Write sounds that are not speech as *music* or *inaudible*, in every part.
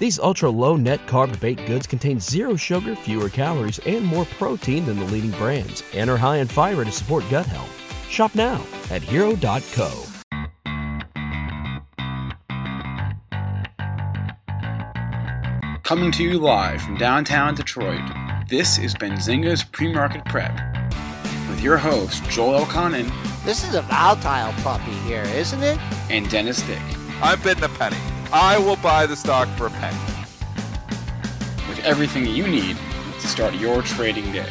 These ultra low net carb baked goods contain zero sugar, fewer calories, and more protein than the leading brands, and are high in fiber to support gut health. Shop now at hero.co. Coming to you live from downtown Detroit, this is Benzinga's Pre-Market Prep with your host, Joel Elconin This is a volatile puppy here, isn't it? and Dennis Dick. I've been the penny. I will buy the stock for a penny. with everything you need to start your trading day.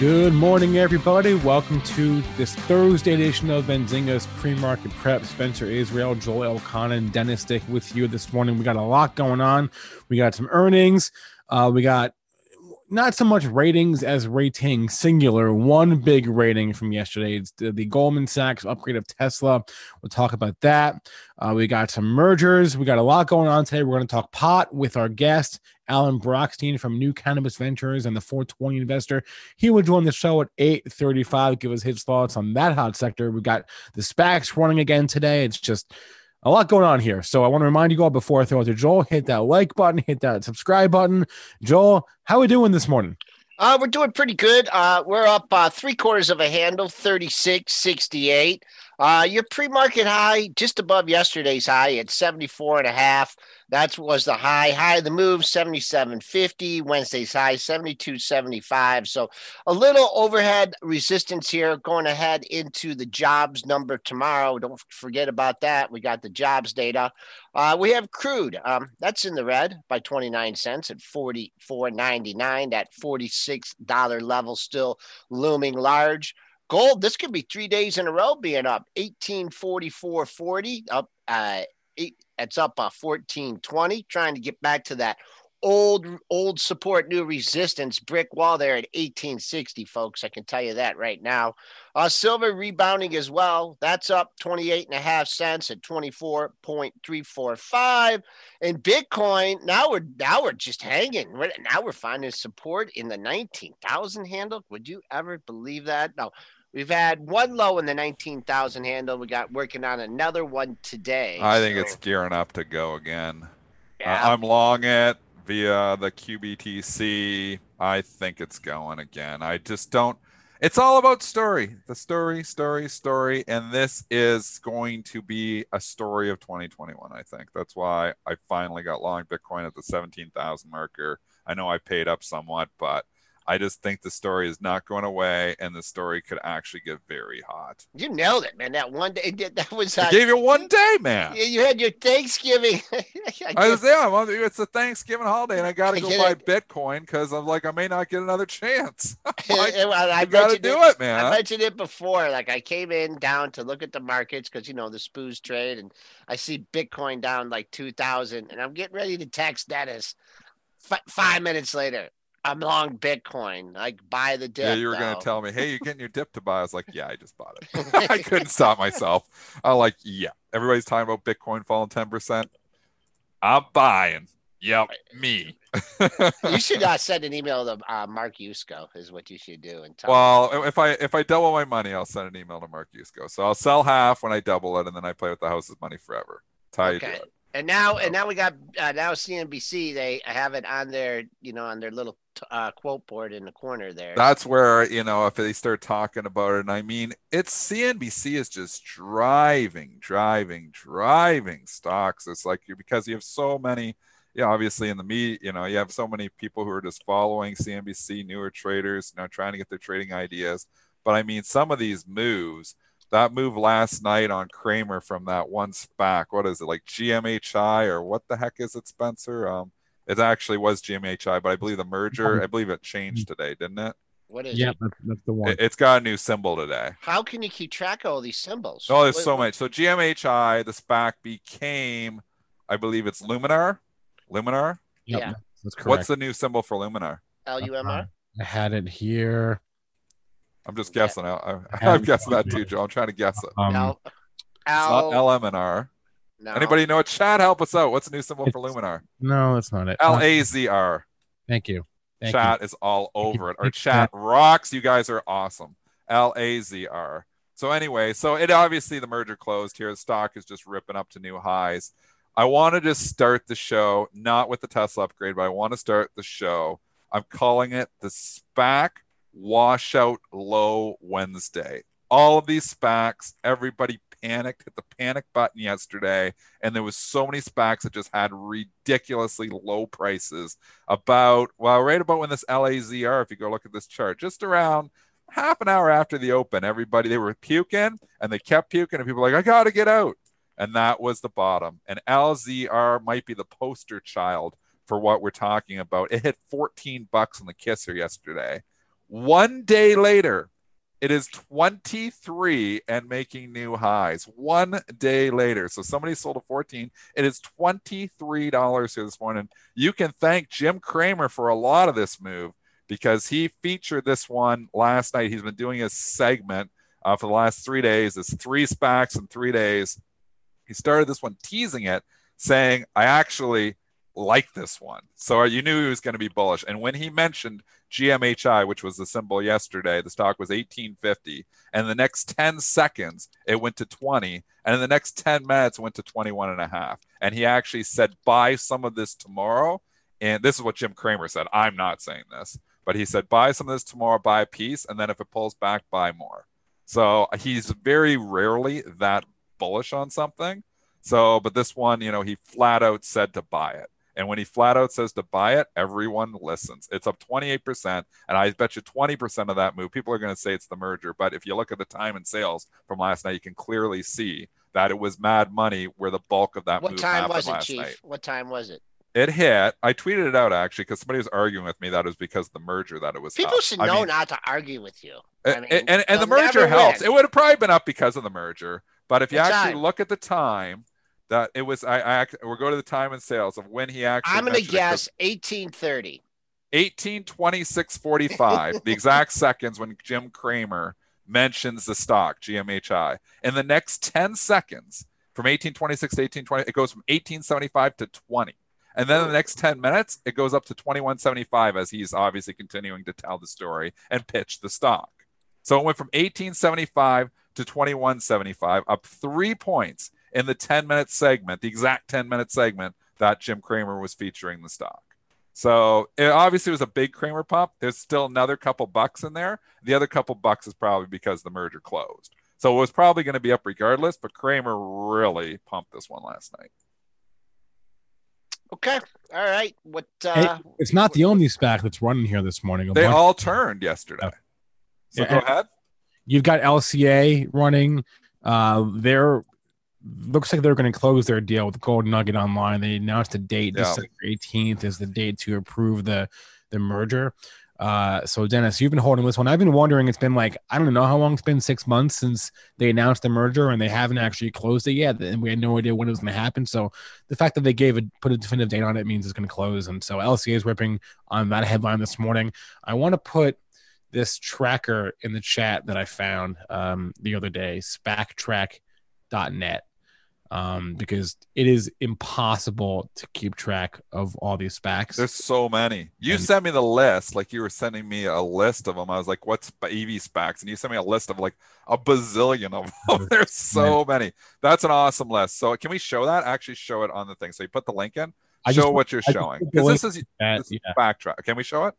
Good morning, everybody. Welcome to this Thursday edition of Benzinga's pre-market prep. Spencer Israel, Joel Elconin, Dennis Dick with you this morning. We got a lot going on. We got some earnings. Uh, we got not so much ratings as rating singular. One big rating from yesterday. It's the, the Goldman Sachs upgrade of Tesla. We'll talk about that. Uh, we got some mergers. We got a lot going on today. We're going to talk pot with our guest, Alan Brochstein from New Cannabis Ventures and the 420 Investor. He will join the show at 8:35. Give us his thoughts on that hot sector. We got the SPACs running again today. It's just a lot going on here. So I want to remind you all before I throw it to Joel, hit that like button, hit that subscribe button. Joel, how we doing this morning? Uh, we're doing pretty good. Uh, we're up uh, three quarters of a handle, 36.68. Uh, your pre-market high just above yesterday's high at 74 and a half. That was the high. High of the move, 77.50. Wednesday's high, 72.75. So a little overhead resistance here going ahead into the jobs number tomorrow. Don't forget about that. We got the jobs data. Uh, we have crude. Um, that's in the red by 29 cents at 44.99. That $46 level still looming large. Gold, this could be three days in a row being up 1844.40 up uh eight it's up by 1420 trying to get back to that old old support new resistance brick wall there at 1860 folks. I can tell you that right now. Uh silver rebounding as well. That's up 28 and a half cents at 24.345 and bitcoin now we're now we're just hanging. Now we're finding support in the 19000 handle. Would you ever believe that? No We've had one low in the 19,000 handle. We got working on another one today. I think So, it's gearing up to go again. Uh, yeah. I- I'm long it via the GBTC. I think it's going again. I just don't. It's all about story. The story, story, story. And this is going to be a story of 2021, I think. That's why I finally got long Bitcoin at the 17,000 marker. I know I paid up somewhat, but I just think the story is not going away and the story could actually get very hot. you nailed it, man. That one day, *laughs* that was. I Uh, gave you one day, man. you- had your Thanksgiving. *laughs* I I was yeah. Well, it's a Thanksgiving holiday, and I got to *laughs* go buy it. Bitcoin because I'm like I may not get another chance. I, Like, I you got to do it. it, man. I mentioned it before. Like I came in down to look at the markets because you know the spoos trade, and I see Bitcoin down like two thousand, and I'm getting ready to text Dennis. F- five minutes later, I'm long Bitcoin. Like buy the dip. yeah, you were gonna tell me, hey, you're getting your dip to buy. I was like, yeah, I just bought it. *laughs* I *laughs* couldn't stop myself. I'm like, yeah. Everybody's talking about Bitcoin falling ten percent. I'm buying. Yep, me. You *laughs* should uh, send an email to uh, Mark Yusko. Is what you should do. And tell him. Well, if I if I double my money, I'll send an email to Mark Yusko. So I'll sell half when I double it, and then I play with the house's money forever. That's how you do it. And now, and now we got uh, now CNBC. They have it on their, you know, on their little uh, quote board in the corner there. That's where you know if they start talking about it, and I mean, it's CNBC is just driving, driving, driving stocks. It's like you because you have so many. Yeah, obviously in the meet, you know, you have so many people who are just following CNBC, newer traders, you know, trying to get their trading ideas. But I mean, some of these moves, that move last night on Cramer from that one SPAC, what is it like GMHI or what the heck is it, Spencer? Um, it actually was GMHI, but I believe the merger, I believe it changed today, didn't it? What is Yeah, it? that's, that's the one. It- It's got a new symbol today. How can you keep track of all these symbols? Oh, there's What- so much. So GMHI, the SPAC became, I believe it's Luminar. Luminar. Yep, yeah. that's correct. What's the new symbol for Luminar? LUMR. I had it here. I'm just Yeah. guessing. I, I, *laughs* I'm guessing that too, Joe. I'm trying to guess it. Um, L. It's not L. LMNR. no. Anybody know it? Chat, help us out. What's the new symbol for It's- Luminar? no, that's not it. L A Z R. Thank you. Thank Chat is all over it. Our Thank you, chat rocks. You guys are awesome. L A Z R. So anyway, so it obviously the merger closed here. The stock is just ripping up to new highs. I want to just start the show not with the Tesla upgrade, but I want to start the show. I'm calling it the SPAC washout low Wednesday. All of these SPACs, everybody panicked, hit the panic button yesterday, and there was so many SPACs that just had ridiculously low prices. About well, right about when this LAZR, if you go look at this chart, just around half an hour after the open, everybody they were puking and they kept puking, and people were like, I gotta get out. And that was the bottom. And LZR might be the poster child for what we're talking about. It hit 14 bucks on the kisser yesterday. One day later, it is 23 and making new highs. One day later. So somebody sold a 14. It is $23 here this morning. You can thank Jim Cramer for a lot of this move because he featured this one last night. He's been doing a segment uh, for the last three days. It's three SPACs in three days. He started this one teasing it, saying, I actually like this one. So you knew he was going to be bullish. And when he mentioned GMHI, which was the symbol yesterday, the stock was 1850. And the next 10 seconds, it went to 20. And in the next 10 minutes, it went to 21 and a half. And he actually said, buy some of this tomorrow. And this is what Jim Cramer said. I'm not saying this, but he said, buy some of this tomorrow, buy a piece. And then if it pulls back, buy more. So uh, he's very rarely that bullish on something. So, but this one, you know, he flat out said to buy it. And when he flat out says to buy it, everyone listens. It's up 28%. And I bet you 20% of that move, people are going to say it's the merger. But if you look at the time and sales from last night, you can clearly see that it was mad money where the bulk of that move. What move time happened was it, Chief? night. What time was it? It hit. I tweeted it out actually because somebody was arguing with me that it was because of the merger that it was People up. should I know mean, not to argue with you. I mean, and, and, and the merger helps. win. It would have probably been up because of the merger. But if you What actually time? look at the time that it was, I, I act- we'll go to the time and sales of when he actually. I'm going to mentioned it, 'cause guess 1830. 18 26 45 the exact *laughs* seconds when jim cramer mentions the stock gmhi in the next 10 seconds from 1826 to 1820 it goes from 1875 to 20 and then in the next 10 minutes it goes up to 2175 as he's obviously continuing to tell the story and pitch the stock so it went from 1875 to 2175 up three points in the 10 minute segment the exact 10 minute segment that jim cramer was featuring the stock so it obviously was a big Cramer pump. There's still another couple bucks in there. The other couple bucks is probably because the merger closed. So it was probably going to be up regardless, but Cramer really pumped this one last night. Okay. All right. What? Hey, Uh, it's not the only SPAC that's running here this morning. A They bunch- all turned yesterday. So Yeah, go ahead. You've got LCA running. Uh, they're looks like they're going to close their deal with Gold Nugget Online. They announced a date, Yeah. December 18th is the date to approve the the merger. Uh, so Dennis, you've been holding this one. I've been wondering. It's been like I don't know how long it's been. Six months since they announced the merger, and they haven't actually closed it yet. And we had no idea when it was going to happen. So the fact that they gave it, put a definitive date on it, means it's going to close. And so LCA is ripping on that headline this morning. I want to put this tracker in the chat that I found um, the other day, spactrack.net. um, because it is impossible to keep track of all these SPACs. There's so many. You And- sent me the list, like you were sending me a list of them. I was like, "What's EV SPACs?" And you sent me a list of like a bazillion of them. *laughs* There's so many. That's an awesome list. So can we show that? Actually, show it on the thing. So you put the link in. I show just- what you're I showing because this is That- this is yeah. spactrack. Can we show it?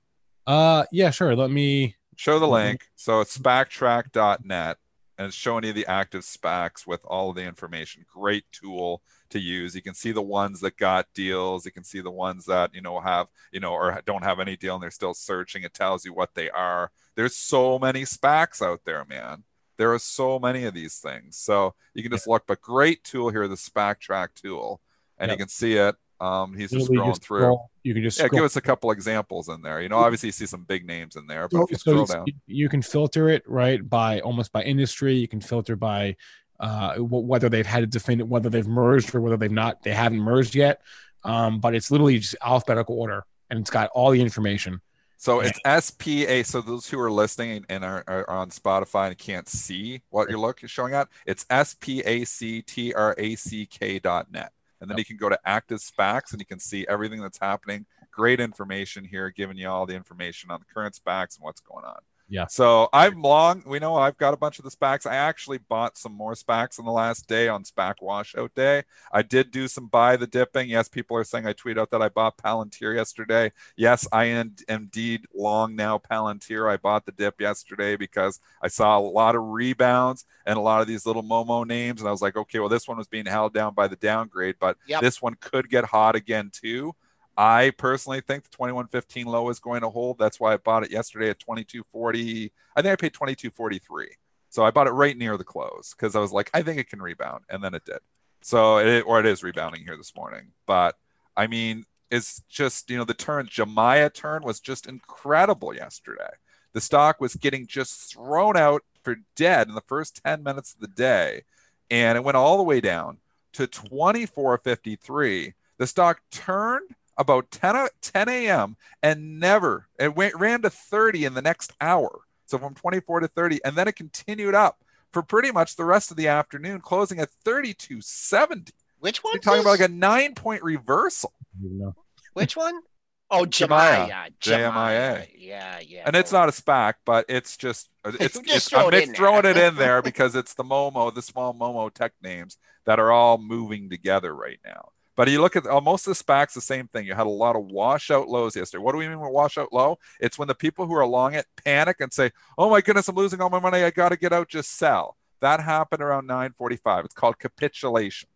Uh, yeah, sure. Let me. Show the link. So it's spactrack.net and it's showing you the active SPACs with all of the information. Great tool to use. You can see the ones that got deals. You can see the ones that, you know, have, you know, or don't have any deal and they're still searching. It tells you what they are. There's so many SPACs out there, man. There are so many of these things. So you can just look, but great tool here, the SPAC track tool. And you can see it. Um, he's just scrolling just through. scroll- You can just Yeah, give us a couple examples in there. You know, obviously you see some big names in there, but if you scroll you- down. you can filter it right by almost by industry you can filter by uh whether they've had a definitive whether they've merged or whether they've not they haven't merged yet um but it's literally just alphabetical order and it's got all the information So it's SPA. So those who are listening and are, are on Spotify and can't see what you're looking showing at, it's S-P-A-C-T-R-A-C-K dot net. And then you can go to active SPACs and you can see everything that's happening. Great information here, giving you all the information on the current SPACs and what's going on. Yeah. So I'm long. We know I've got a bunch of the SPACs. I actually bought some more SPACs in the last day on SPAC washout day. I did do some buy the dipping. Yes, people are saying I tweet out that I bought Palantir yesterday. Yes, I am indeed long now Palantir. I bought the dip yesterday because I saw a lot of rebounds and a lot of these little Momo names. And I was like, okay, well, this one was being held down by the downgrade, but Yep. this one could get hot again too. I personally think the 2115 low is going to hold. That's why I bought it yesterday at 2240. I think I paid 2243. So I bought it right near the close because I was like, I think it can rebound. And then it did. So it, or it is rebounding here this morning. But I mean, it's just, you know, the turn, Jumia turn was just incredible yesterday. The stock was getting just thrown out for dead in the first 10 minutes of the day. And it went all the way down to 2453. The stock turned about 10, o- 10 a.m. and never, it went, ran to 30 in the next hour. So from 24 to 30. And then it continued up for pretty much the rest of the afternoon, closing at 3270. Which one? You're talking about like a nine point reversal. you Which one? *laughs* Oh, Jumia. Jumia. Jumia. Yeah, yeah. and it's not a SPAC, but it's just uh, *laughs* it's, Just it's throw I'm it just throwing there. it in there *laughs* because it's the Momo, the small Momo tech names that are all moving together right now. But you look at uh, most of the SPACs, the same thing. You had a lot of washout lows yesterday. What do we mean with washout low? It's when the people who are along it panic and say, "Oh my goodness, I'm losing all my money. I got to get out. Just sell." That happened around 9:45. It's called capitulation.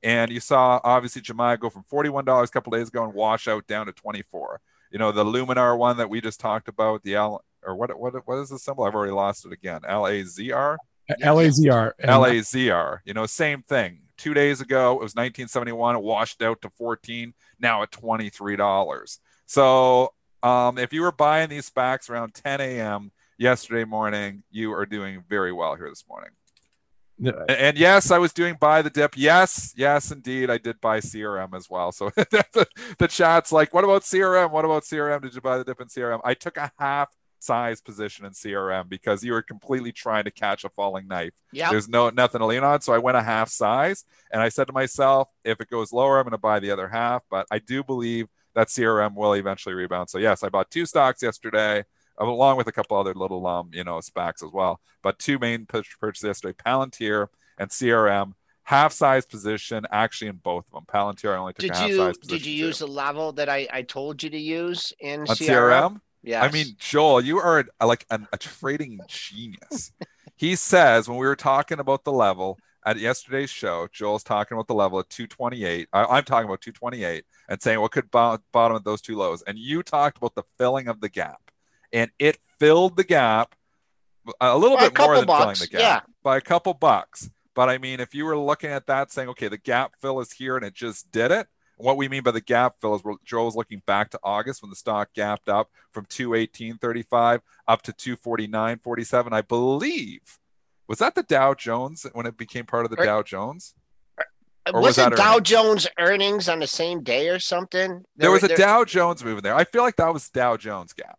And you saw obviously Jumia go from $41 a couple days ago and wash out down to 24. You know, the Luminar one that we just talked about, the L or what what what is the symbol? I've already lost it again. L A Z R? lazr and- L A Z R. You know, same thing. Two days ago, it was 1971. It washed out to 14. Now at $23. So um, if you were buying these SPACs around 10 a.m. yesterday morning, you are doing very well here this morning. And, and yes, I was doing buy the dip. Yes, yes, indeed, I did buy CRM as well. So *laughs* the, the chat's like, what about CRM? What about CRM? Did you buy the dip in CRM? I took a half size position in CRM because you were completely trying to catch a falling knife. Yeah. There's no nothing to lean on. So I went a half size and I said to myself, if it goes lower, I'm going to buy the other half. But I do believe that CRM will eventually rebound. So yes, I bought two stocks yesterday, along with a couple other little um, you know, SPACs as well. But two main purch- purchases yesterday, Palantir and CRM. Half size position actually in both of them. Palantir, I only took Did a half you size did position. you too. use the level that I, I told you to use in CRM? CRM? Yes. I mean, Joel, you are a, like an, a trading genius. *laughs* he says when we were talking about the level at yesterday's show, Joel's talking about the level at 228. I, I'm talking about 228 and saying what could bo- bottom at those two lows. And you talked about the filling of the gap, and it filled the gap a little By a bit more than bucks, filling the gap by a couple bucks. But I mean, if you were looking at that saying, okay, the gap fill is here and it just did it, what we mean by the gap fill is where Joel's looking back to August when the stock gapped up from 218.35 up to 249.47. I believe was that the Dow Jones when it became part of the Er- Dow Jones? or was Wasn't that Dow earnings? Jones earnings on the same day or something? There was a there- Dow Jones move in there. I feel like that was Dow Jones gap.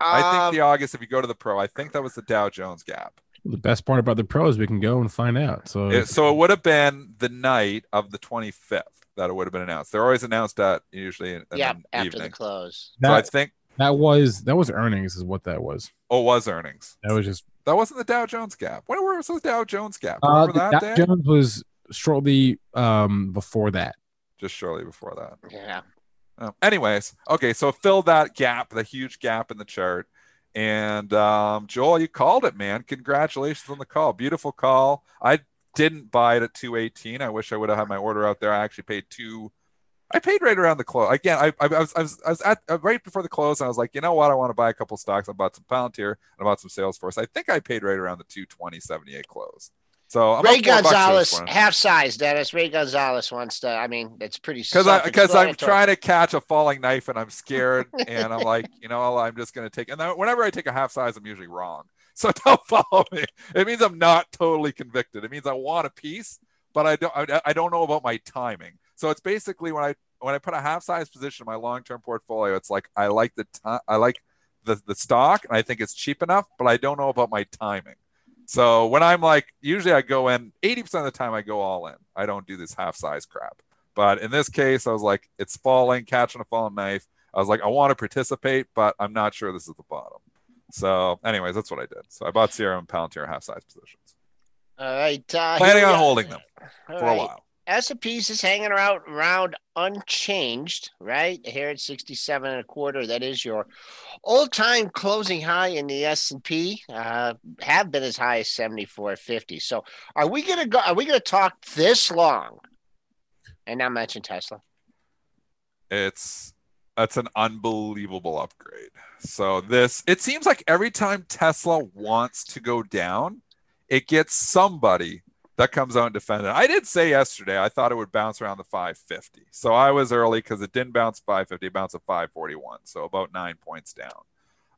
I um, think the August, if you go to the pro, I think that was the Dow Jones gap. The best part about the pro is we can go and find out. So, It- so it would have been the night of the 25th that it would have been announced. They're always announced at usually in, in yeah, the after evening. the close. so I think that was that was earnings, is what that was. oh, it was earnings. That was just That wasn't the Dow Jones gap. When was the Dow Jones gap? uh, the that, Dow Dan? Jones was shortly um before that. Just shortly before that. Yeah. Um, anyways, okay, so fill that gap, the huge gap in the chart. And um, Joel, you called it, man. Congratulations on the call. Beautiful call. I didn't buy it at 218. I wish I would have had my order out there. I actually paid two. I paid right around the close. Again, I, I, I was, I was, I was at uh, right before the close. And I was like, you know what? I want to buy a couple stocks. I bought some Palantir and I bought some Salesforce. I think I paid right around the 220, 78 close. So I'm Ray Gonzalez, half size, Dennis. Ray Gonzalez wants to. I mean, it's pretty. because I because I'm trying to catch a falling knife and I'm scared *laughs* and I'm like, you know, I'm just gonna take and then whenever I take a half size, I'm usually wrong. *laughs* So don't follow me. It means I'm not totally convicted. It means I want a piece, but I don't I, I don't know about my timing. So it's basically when I when I put a half size position in my long term portfolio, it's like I like the I like the the stock and I think it's cheap enough, but I don't know about my timing. So when I'm like, usually I go in 80% of the time I go all in. I don't do this half size crap. But in this case, I was like, it's falling, catching a falling knife. I was like, I want to participate, but I'm not sure this is the bottom. So, anyways, that's what I did. So I bought Sierra and Palantir half size positions, All right. Uh, planning on go. holding them All for right. a while. S&P's is hanging around around unchanged, right? Here at 67 and a quarter. That is your all-time closing high in the S&P. Uh, have been as high as 74.50. So, are we gonna go? Are we gonna talk this long and not mention Tesla? It's that's an unbelievable upgrade. So this it seems like every time Tesla wants to go down, it gets somebody that comes out and defend it. I did say yesterday I thought it would bounce around the 550. So I was early because it didn't bounce 550, it bounced at 541. So about nine points down.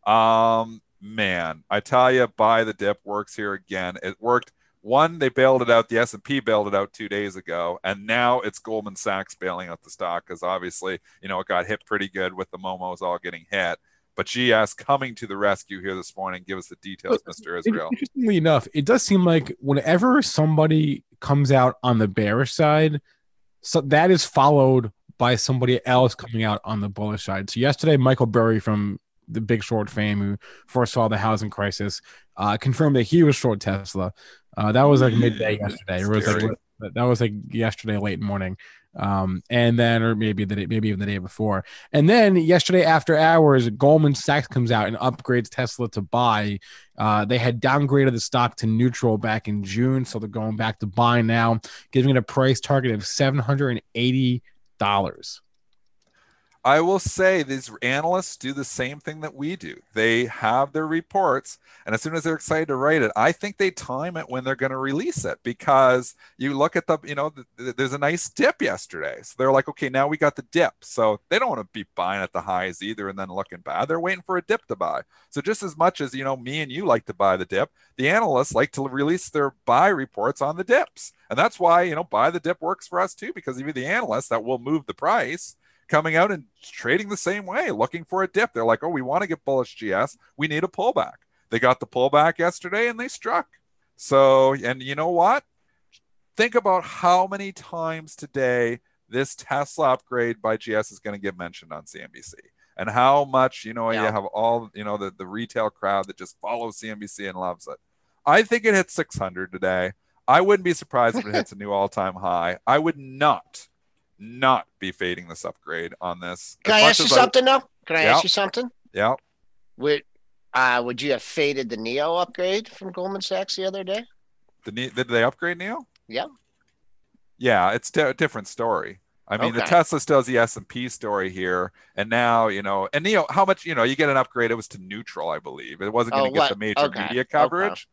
Um man, I tell you, buy the dip works here again. It worked one they bailed it out the s&p bailed it out two days ago and now it's goldman sachs bailing out the stock because obviously you know it got hit pretty good with the momos all getting hit but gs coming to the rescue here this morning give us the details mr israel Interestingly enough, it does seem like whenever somebody comes out on the bearish side, so that is followed by somebody else coming out on the bullish side. So yesterday, Michael Burry from the Big Short fame, who foresaw the housing crisis, uh, confirmed that he was short Tesla. Uh, that was like midday yesterday. It was like that was like yesterday late morning, um, and then or maybe the day, maybe even the day before. And then yesterday after hours, Goldman Sachs comes out and upgrades Tesla to buy. Uh, they had downgraded the stock to neutral back in June, so they're going back to buy now, giving it a price target of seven hundred and eighty dollars. I will say these analysts do the same thing that we do. They have their reports, and as soon as they're excited to write it, I think they time it when they're going to release it because you look at the, you know, th- th- there's a nice dip yesterday. So they're like, okay, now we got the dip. So they don't want to be buying at the highs either and then looking bad. They're waiting for a dip to buy. So just as much as, you know, me and you like to buy the dip, the analysts like to release their buy reports on the dips. And that's why, you know, buy the dip works for us too, because even the analysts that will move the price coming out and trading the same way, looking for a dip. They're like, oh, we want to get bullish GS. We need a pullback. They got the pullback yesterday and they struck. So, and you know what? Think about how many times today this Tesla upgrade by GS is going to get mentioned on CNBC and how much, you know, Yeah. you have all, you know, the, the retail crowd that just follows CNBC and loves it. I think it hit 600 today. I wouldn't be surprised if it hits a new all time high. I would not not be fading this upgrade on this. Can As I ask you as I- something though? Can I Yeah. ask you something? yeah. Would uh would you have faded the NIO upgrade from Goldman Sachs the other day? The, did they upgrade NIO? Yeah. Yeah, it's a different story. I mean, the Tesla still has the S and P story here, and now you know, and NIO, how much you know, you get an upgrade. It was to neutral, I believe. It wasn't going Oh, to get the major Okay. media Okay. coverage.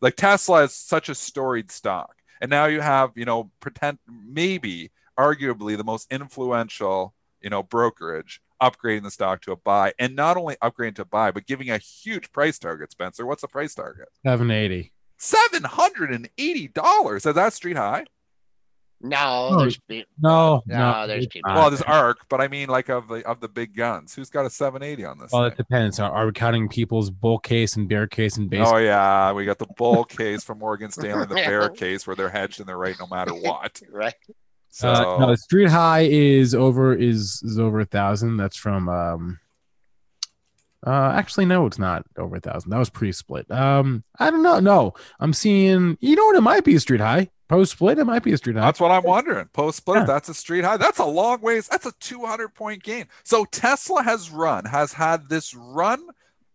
Like Tesla is such a storied stock, and now you have you know, pretend maybe, arguably the most influential you know brokerage upgrading the stock to a buy, and not only upgrading to buy, but giving a huge price target. Spencer, what's the price target? Seven eighty. Seven hundred and eighty dollars. Is that street high? No, No, there's people. No, No, no, there's people. Well, there's Arc, but I mean, like of the of the big guns, who's got a 780 on this? Well, thing? it depends. Are, are we counting people's bull case and bear case and base? Oh yeah, we got the bull case from Morgan Stanley, the *laughs* bear case where they're hedged and they're right no matter what. *laughs* Right. So Uh, no, the street high is over is is over a thousand. That's from um. Uh, actually, no, it's not over a thousand. That was pre-split. Um, I don't know. No, I'm seeing. You know what? It might be a street high. Post split, it might be a street high. that's what I'm wondering. Post split, Yeah. that's a street high. That's a long ways. That's a 200 point gain. So Tesla has run, has had this run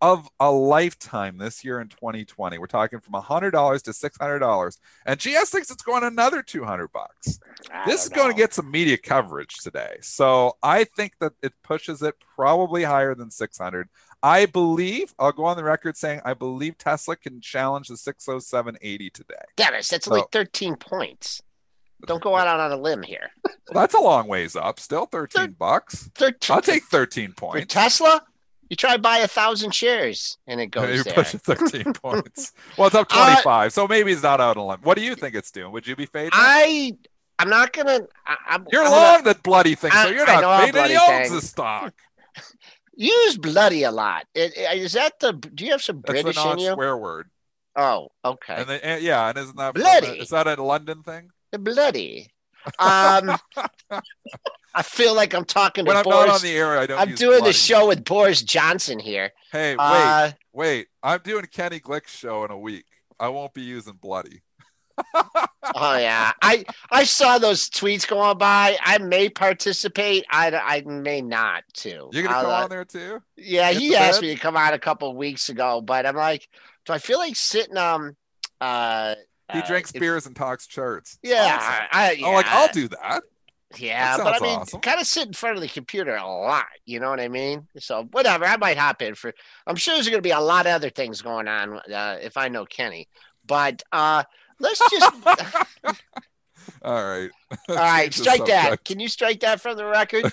of a lifetime this year in 2020. We're talking from $100 to $600, and GS thinks it's going another 200 bucks. This is don't going to get some media coverage today. So I think that it pushes it probably higher than 600. I believe, I'll go on the record saying, I believe Tesla can challenge the 60780 today. Dennis. That's So- only 13 points. Don't go out on a limb here. *laughs* Well, that's a long ways up. Still 13 bucks. 13. I'll take 13 for points. Tesla. You try to buy a thousand shares and it goes You're there. pushing 13 *laughs* points. Well, it's up Uh, 25, so maybe it's not out on limb. What do you think it's doing? Would you be fading? I I'm not gonna. I, I'm, You're I'm long Gonna that bloody thing, so you're I not fading. He owns the stock. use bloody a lot. It, it- is that the? Do you have some That's British in you? non-swear word. Oh, okay. And, they, and yeah, and isn't that Bloody. the- is that a London thing? The bloody. Um, *laughs* I feel like I'm talking to When I'm Boris. not on the air, I don't. I'm doing bloody. the show with Boris Johnson here. Hey, wait, Uh, wait. I'm doing Kenny Glick's show in a week. I won't be using bloody. *laughs* oh yeah, I I saw those tweets going by. I may participate. I, I may not too. You're gonna I'll, come uh, on there too? Yeah, Get he asked bed? me to come out a couple weeks ago, but I'm like, do I feel like sitting? Um, uh, He uh, drinks if- beers and talks charts. Yeah, Awesome. I, yeah, I'm like, I'll do that. Yeah, That but I mean, awesome. kind of sit in front of the computer a lot. You know what I mean? So whatever, I might hop in for. I'm sure there's going to be a lot of other things going on uh, if I know Kenny. But uh let's just. *laughs* *laughs* All right. *laughs* all right, strike that. Can you strike that from the record?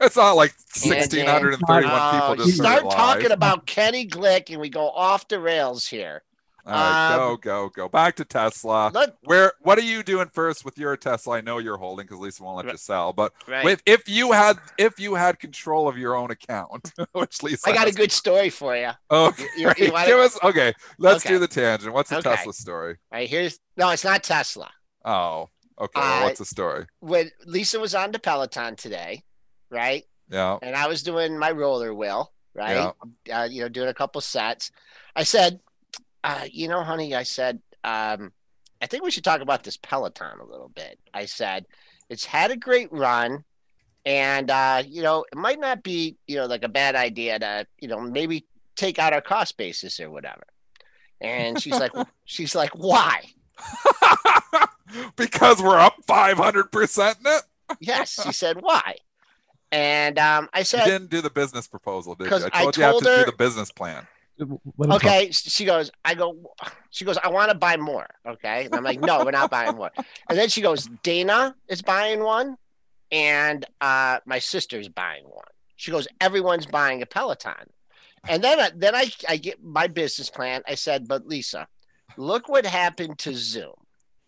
it's not like 1,631 Oh, people you just start talking about Kenny Glick, and we go off the rails here. All right, um, go, go, go. Back to Tesla. Let, Where? What are you doing first with your Tesla? I know you're holding because Lisa won't let Right. you sell. But right. with if you had if you had control of your own account, *laughs* which Lisa, I got a good story for you. Okay, you- you wanna- give us. Okay, let's Okay. do the tangent. What's the Okay. Tesla story? All right, here's no, it's not Tesla. Oh, okay. Uh, what's the story? When Lisa was on the Peloton today, right? Yeah, and I was doing my roller wheel, right? Uh, you know, doing a couple sets. I said, uh, you know, honey, I said, um, I think we should talk about this Peloton a little bit. I said, it's had a great run. And, uh, you know, it might not be, you know, like a bad idea to, you know, maybe take out our cost basis or whatever. And she's like, *laughs* she's like, why? *laughs* because we're up 500 percent in it. Yes. She said, *laughs* why? And um, I You said, didn't do the business proposal, did you? I I told you, you have told to her- do the business plan. Let him talk. okay she goes i go she goes i want to buy more okay? And i'm like no we're not buying more. And then she goes dana is buying one and uh my sister's buying one. She goes everyone's buying a peloton. And then I, then i i get my business plan. I said but lisa look what happened to zoom.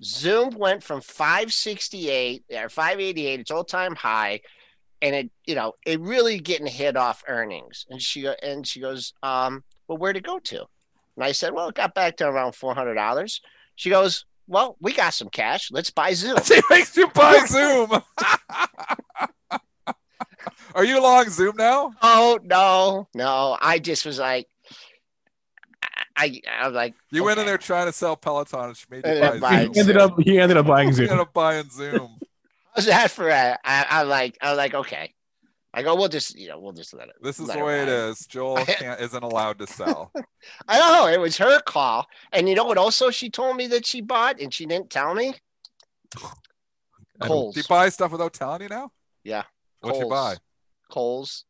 Zoom went from 568 or 588 its all-time high and it you know it really getting hit off earnings and she and she goes um well where'd it go to and i said well it got back to around $400 she goes well we got some cash let's buy zoom *laughs* She makes you buy *laughs* Zoom. *laughs* Are you long Zoom now? oh no no i just was like i i, I was like You went in there trying to sell Peloton and she made you Ended up buy buying Zoom. He ended up he ended up buying You Zoom. ended up buying Zoom. How's that for a, I, I like I'm like okay i go we'll just you know we'll just let it This is the way it ride. is. Joel *laughs* can't, isn't allowed to sell. i don't know it was her call and you know what also she told me that she bought and she didn't tell me I don't- Kohl's. Do you buy stuff without telling you now? Yeah. What'd you Kohl's. buy? Kohl's.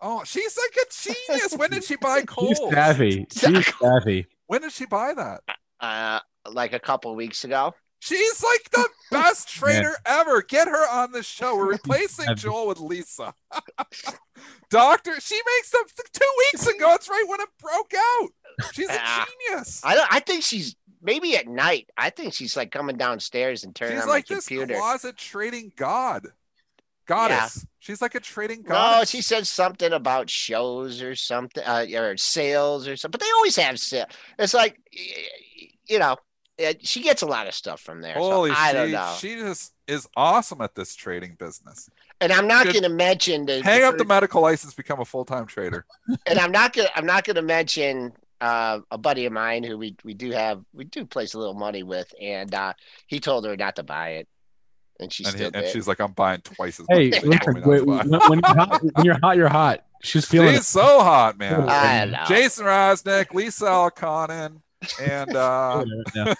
Oh, she's like a genius. When did she buy Kohl's? *laughs* She's savvy. She's savvy. When did she buy that? Uh, like a couple weeks ago. She's like the best *laughs* trader ever. Get her on the show. We're *laughs* replacing Joel with Lisa. *laughs* Doctor, she makes them two weeks ago. It's right when it broke out. She's a Ah. genius. I don't. I think she's maybe at night. I think she's like coming downstairs and turning She's on like my this closet trading god, goddess. She's like a trading No, goddess. she said something about shows or something, uh, or sales or something. But they always have sale. It's like, you know, she gets a lot of stuff from there. so I she, don't know. she just is awesome at this trading business. and I'm not going to mention the, Hang the up the medical license, become a full time trader. *laughs* and I'm not gonna I'm not gonna mention uh, a buddy of mine who we we do have we do place a little money with, and uh, he told her not to buy it, and she And, he, and she's like, I'm buying twice as much. Hey, as listen, wait, when, when you're hot, when you're hot, you're hot. She's feeling She's so hot, man. I know. Jason Rosnick, Lisa Elconin, and *laughs* uh. *laughs* Yeah.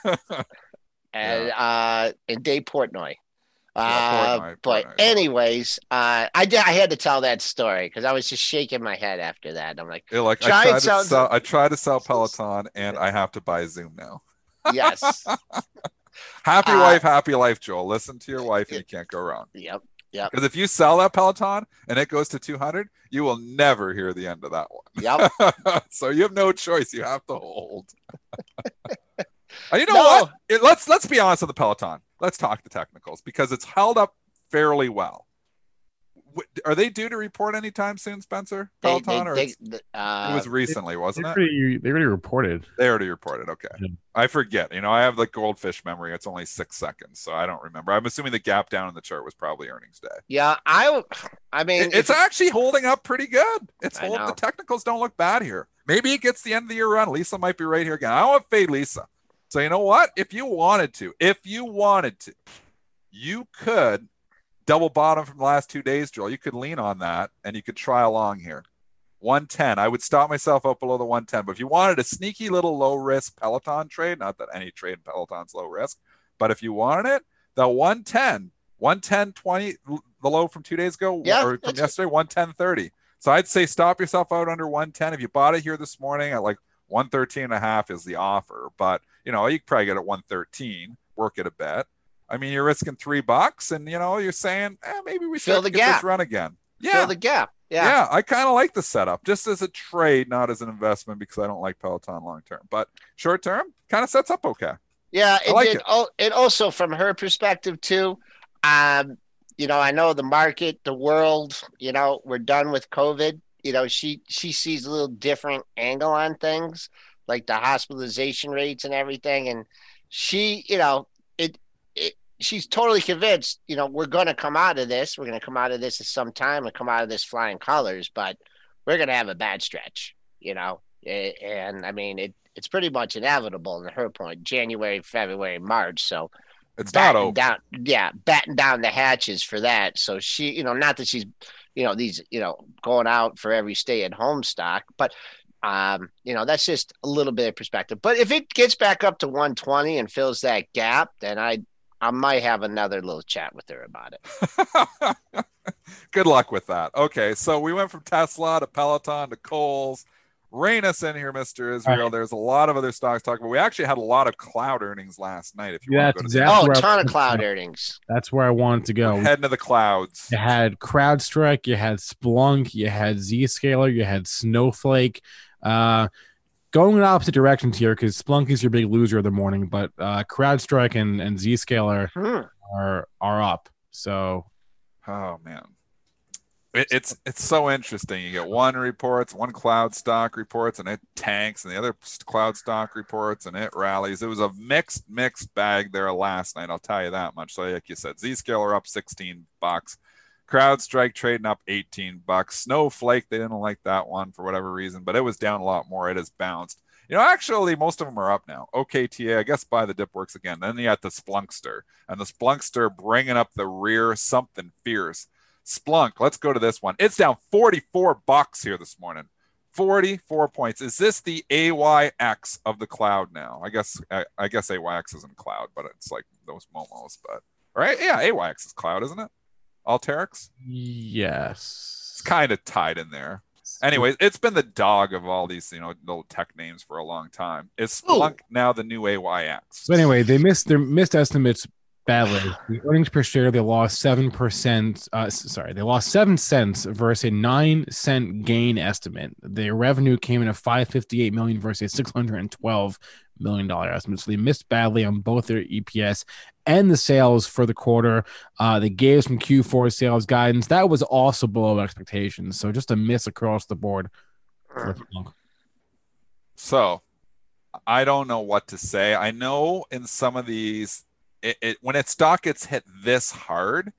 and uh and Dave Portnoy. Yeah, Uh, Portnoy, but Portnoy. anyways, uh, I did. I had to tell that story because I was just shaking my head after that. I'm like, It, like Try I it tried to sounds- sell, I tried to sell *laughs* Peloton, and I have to buy Zoom now. yes, Happy Uh, wife, happy life, Joel. Listen to your wife, and you can't go wrong. yep. Because if you sell that Peloton and it goes to 200, you will never hear the end of that Yep. one. *laughs* so you have no choice. You have to hold. *laughs* and you know No. what? It- let's let's be honest with the Peloton. Let's talk the technicals because it's held up fairly well. W- Are they due to report anytime soon, Spencer? Peloton, they, or they, it's- th- it uh, was recently, wasn't They it? already, they already reported. They already reported. Okay. Yeah. I forget. You know, I have the goldfish memory. It's only six seconds, so I don't remember. I'm assuming the gap down in the chart was probably earnings day. yeah. I, I mean, It- it's if- actually holding up pretty good. It's I hold, the technicals don't look bad here. Maybe it gets the end of the year run. Lisa might be right here again. I don't want to fade Lisa. So you know what? If you wanted to, if you wanted to, you could double bottom from the last two days, Joel. You could lean on that and you could try along here. 110. I would stop myself up below the 110. But if you wanted a sneaky little low risk Peloton trade, not that any trade in Peloton's low risk, but if you wanted it, the 110, 110 20, the low from two days ago, Yeah, or from yesterday, 110 30. So I'd say stop yourself out under 110. If you bought it here this morning at like 113 and a half is the offer, but you know, you could probably get it 113, work it a bit. I mean, you're risking three bucks, and you know, you're saying, eh, maybe we Fill should the get gap. this run again. Yeah, fill the gap. yeah, Yeah. I kind of like the setup just as a trade, not as an investment because I don't like Peloton long term. But short term, kind of sets up okay. Yeah, I like it. al- and also from her perspective too, um, you know, I know the market, the world, you know, we're done with COVID. You know, she she sees a little different angle on things, like the hospitalization rates and everything. And she, you know, it it she's totally convinced, you know, we're gonna come out of this. We're gonna come out of this at some time and come out of this flying colors, but we're gonna have a bad stretch, you know. And I mean it it's pretty much inevitable in her point january february march so It's not over. down yeah batten down the hatches for that so she you know not that she's you know these you know going out for every stay at home stock but um you know that's just a little bit of perspective but if it gets back up to 120 and fills that gap then i i might have another little chat with her about it *laughs* Good luck with that. Okay, so we went from Tesla to Peloton to Kohl's. Rein us in here, Mr. Israel. All right. There's a lot of other stocks talking, but we actually had a lot of cloud earnings last night. If you Yeah, want to that's go to exactly oh where a I- ton of cloud earnings That's where I wanted to the, go. heading to the clouds. You had CrowdStrike, you had Splunk, you had Zscaler, you had Snowflake. Uh, going in opposite directions here because Splunk is your big loser of the morning, but uh, CrowdStrike and, and Zscaler Hmm. are are up. So Oh man, it, it's it's so interesting. You get one reports, one cloud stock reports, and it tanks, and the other cloud stock reports, and it rallies. It was a mixed mixed bag there last night. I'll tell you that much. So like you said, Zscaler up 16 bucks. CrowdStrike trading up 18 bucks. Snowflake, they didn't like that one for whatever reason, but it was down a lot more. It has bounced. You know, actually, most of them are up now. OKTA, I guess, buy the dip works again. Then you got the Splunkster, and the Splunkster bringing up the rear, something fierce. Splunk, let's go to this one. It's down 44 bucks here this morning. 44 points. Is this the AYX of the cloud now? I guess I, I guess AYX isn't cloud, but it's like those momos. But right, yeah, AYX is cloud, isn't it? Alteryx. yes, It's kind of tied in there. Anyways, it's been the dog of all these, you know, little tech names for a long time. Is Splunk now the new AYX? So anyway, they missed their missed estimates badly. The earnings per share they lost seven percent. Uh, sorry, they lost seven cents versus a nine cent gain estimate. Their revenue came in at five fifty eight million versus six hundred and twelve million dollar estimate. So they missed badly on both their EPS and the sales for the quarter. Uh, they gave some Q4 sales guidance that was also below expectations. So just a miss across the board. So I don't know what to say. I know in some of these, it, it, when its stock gets hit this hard,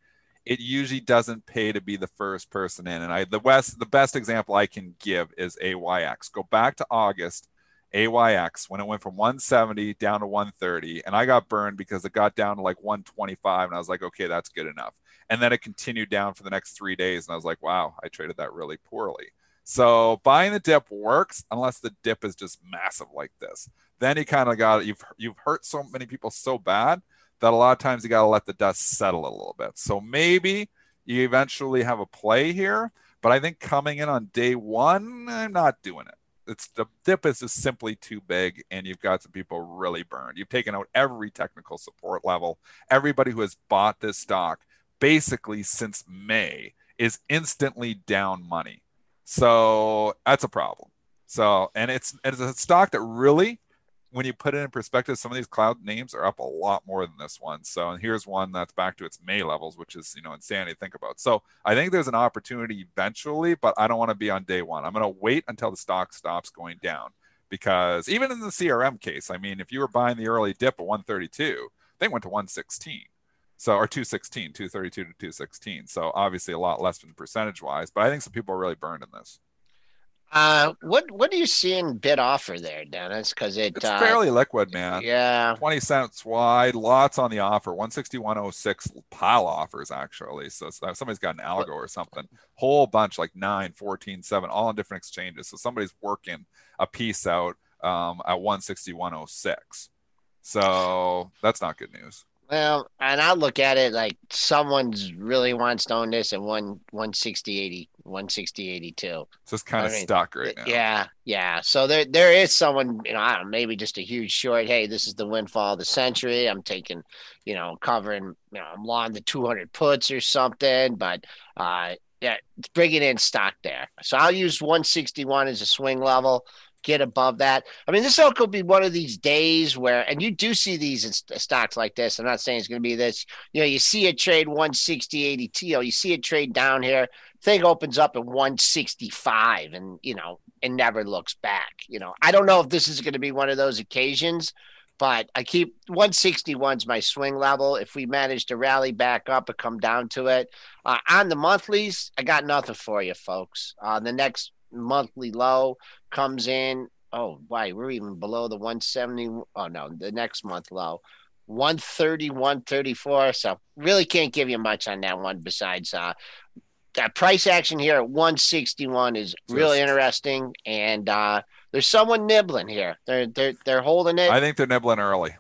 it usually doesn't pay to be the first person in. And I the west the best example I can give is AYX. Go back to August, AYX when it went from 170 down to 130, and I got burned because it got down to like 125, and I was like, okay, that's good enough. And then it continued down for the next three days, and I was like, wow, I traded that really poorly. So buying the dip works unless the dip is just massive like this. Then you kind of got. You've you've hurt so many people so bad that a lot of times you got to let the dust settle a little bit. So maybe you eventually have a play here, but I think coming in on day one, I'm not doing it. It's the dip is just simply too big, and you've got some people really burned. You've taken out every technical support level. Everybody who has bought this stock basically since May is instantly down money. So that's a problem. So, and it's it's a stock that really when you put it in perspective, some of these cloud names are up a lot more than this one. So, and here's one that's back to its May levels, which is, you know, insanity to think about. So I think there's an opportunity eventually, but I don't want to be on day one. I'm going to wait until the stock stops going down because even in the CRM case, I mean, if you were buying the early dip at 132, they went to 116. So, or 216, 232 to 216. So obviously a lot less than percentage wise, but I think some people are really burned in this. Uh, what what are you seeing bid offer there, Dennis? Because it, it's uh, fairly liquid, man. Yeah, twenty cents wide, lots on the offer. One sixty one oh six pile offers actually. So, so somebody's got an algo or something. Whole bunch like 9, 14, 7, all on different exchanges. So somebody's working a piece out um, at one sixty one oh six. So that's not good news. Well, and I look at it like someone's really wants to own this at one one sixty eighty, one sixty eighty two. So it's kind of stuck right now. Yeah, yeah. So there there is someone, you know, I don't know, maybe just a huge short. Hey, this is the windfall of the century. I'm taking, you know, covering, you know, I'm long the two hundred puts or something, but uh yeah, bringing in stock there. So I'll use 161 as a swing level get above that. I mean, this could be one of these days where, and you do see these in stocks like this. I'm not saying it's going to be this. You know, you see a trade 160, 80 TL, you see a trade down here, thing opens up at 165 and, you know, it never looks back. You know, I don't know if this is going to be one of those occasions, but I keep 161's my swing level. If we manage to rally back up and come down to it uh, on the monthlies, I got nothing for you, folks. Uh, the next monthly low comes in. Oh, why we're even below the 170. Oh no, the next month low, 130, 134. So really can't give you much on that one. Besides, uh, that price action here at 161 is really interesting, and uh, there's someone nibbling here. They're they're they're holding it. I think they're nibbling early.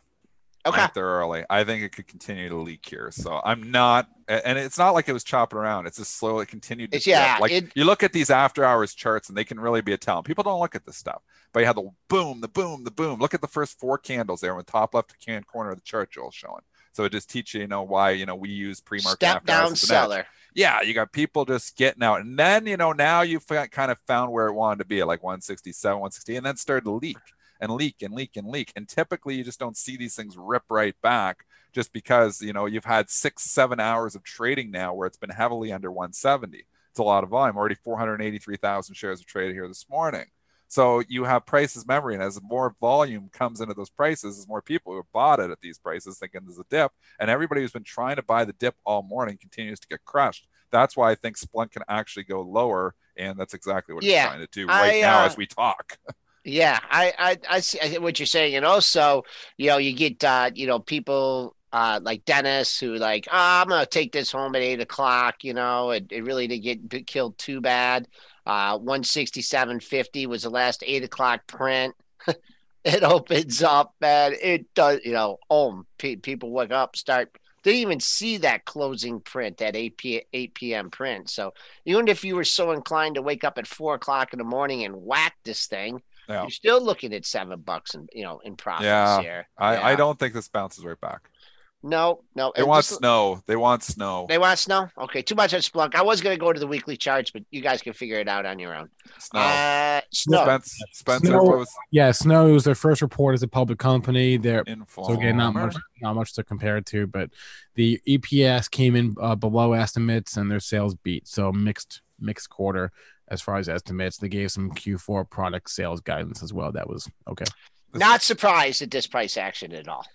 Okay. they're early. I think it could continue to leak here. So I'm not, and it's not like it was chopping around. It's just slowly continued. To yeah. Like it, you look at these after hours charts and they can really be a tell. People don't look at this stuff, but you have the boom, the boom, the boom. Look at the first four candles there in the top left hand corner of the chart Joel's showing. So it just teaches you, you know, why, you know, we use pre-market step down seller. Yeah. You got people just getting out. And then, you know, now you've kind of found where it wanted to be at like 167, 160, and then started to leak and leak and leak and leak. And typically you just don't see these things rip right back just because, you know, you've had six, seven hours of trading now where it's been heavily under 170. It's a lot of volume, already 483,000 shares of traded here this morning. So you have prices memory, and as more volume comes into those prices, as more people who have bought it at these prices thinking there's a dip, and everybody who's been trying to buy the dip all morning continues to get crushed. That's why I think Splunk can actually go lower, and that's exactly what yeah, it's trying to do right I, now uh, as we talk. *laughs* Yeah, I, I, I see what you're saying, and also, you know, you get, uh, you know, people uh, like Dennis who like, oh, I'm gonna take this home at eight o'clock. You know, it, it really didn't get killed too bad. Uh, 167.50 was the last eight o'clock print. *laughs* it opens up, man. It does, you know. Oh, pe- people wake up, start. Didn't even see that closing print, that 8, p- 8 p.m. print. So even if you were so inclined to wake up at four o'clock in the morning and whack this thing, yeah. You're still looking at seven bucks and you know in profits yeah, here. I, yeah. I don't think this bounces right back. No, no. They and want just- snow. They want snow. They want snow. Okay, too much on Splunk. I was going to go to the weekly charts, but you guys can figure it out on your own. Snow. Uh, snow. Spence, Spencer Snow. was Yeah, Snow was their first report as a public company. They're informed. so again not much not much to compare it to, but the EPS came in uh, below estimates and their sales beat. So mixed mixed quarter as far as estimates. They gave some Q4 product sales guidance as well. That was okay. Not surprised at this price action at all.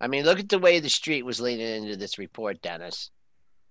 I mean, look at the way the street was leaning into this report, Dennis.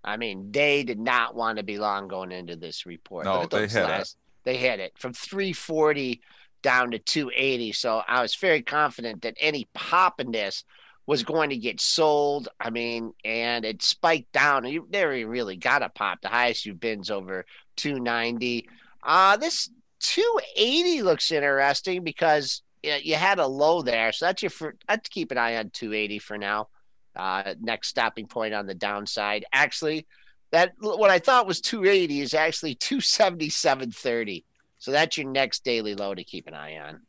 I mean, they did not want to be long going into this report. No, they those hit it. They hit it from 340 down to 280. So I was very confident that any pop in this was going to get sold. I mean, and it spiked down. You never really got a pop. The highest you've been is over 290. Uh, this 280 looks interesting because you, had a low there. So that's your, for, I'd keep an eye on 280 for now. Uh, next stopping point on the downside. Actually, that what I thought was 280 is actually 277.30. So that's your next daily low to keep an eye on.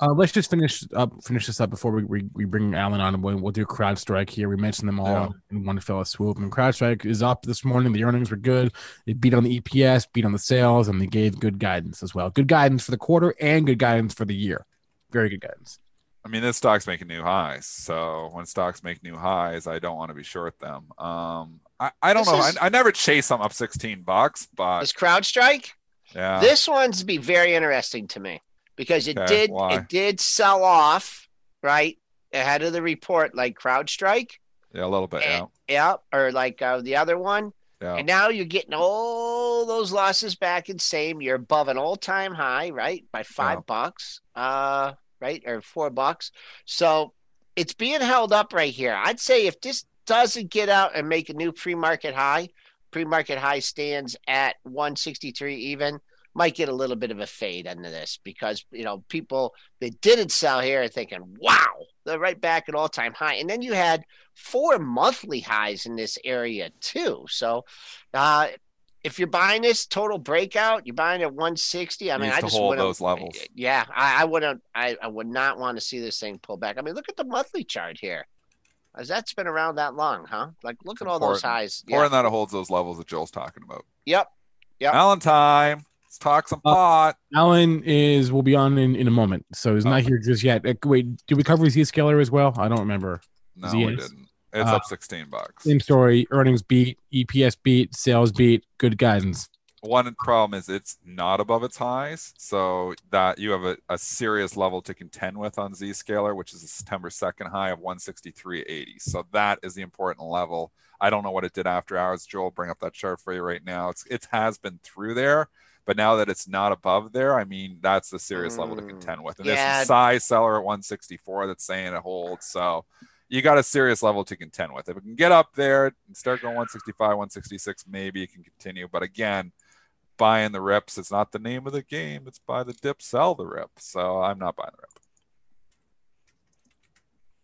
Uh, let's just finish up finish this up before we, we, we bring Alan on. We'll, we'll do CrowdStrike here. We mentioned them all Yeah. in one fell swoop. And CrowdStrike is up this morning. The earnings were good. It beat on the EPS, beat on the sales, and they gave good guidance as well. Good guidance for the quarter and good guidance for the year. Very good guidance. I mean, this stock's making new highs. So when stocks make new highs, I don't want to be short them. Um, I, I don't This know. is- I, I never chase them up 16 bucks, but This CrowdStrike, yeah. this one's be very interesting to me because it Okay, did why? it did sell off right ahead of the report like CrowdStrike. yeah, a little bit. Yeah. and- yeah, or like uh, the other one. Yeah. And now you're getting all those losses back in same. You're above an all time high, right? By five Yeah. bucks. Uh right, or four bucks. So it's being held up right here. I'd say if this doesn't get out and make a new pre-market high, pre-market high stands at 163 even, might get a little bit of a fade into this because you know people that didn't sell here are thinking, wow, they're right back at all-time high. And then you had four monthly highs in this area too. So uh if you're buying this total breakout, you're buying at 160. I mean, I just hold those levels. Yeah, I, I wouldn't. I, I would not want to see this thing pull back. I mean, look at the monthly chart here. Has that's been around that long, huh? Like, look It's at all those highs. Yeah. in that it holds those levels that Joel's talking about. Yep. Yep. Valentine. Let's talk some Uh, pot. Alan is will be on in, in a moment, so he's not Oh. here just yet. Uh, wait, did we cover Zscaler as well? I don't remember. No, Z we didn't. It's Uh, up 16 bucks. Same story. Earnings beat, EPS beat, sales beat. Good guidance. One problem is it's not above its highs, so that you have a, a serious level to contend with on Zscaler, which is a September 2nd high of 163.80. So that is the important level. I don't know what it did after hours. Joel, bring up that chart for you right now. It's it has been through there, but now that it's not above there, I mean that's the serious level to Mm, contend with. And yeah. there's some size seller at 164 that's saying it holds. So you got a serious level to contend with. If it can get up there and start going 165, 166, maybe it can continue. But again, buying the rips, it's not the name of the game. It's buy the dip, sell the rip. So I'm not buying the rip.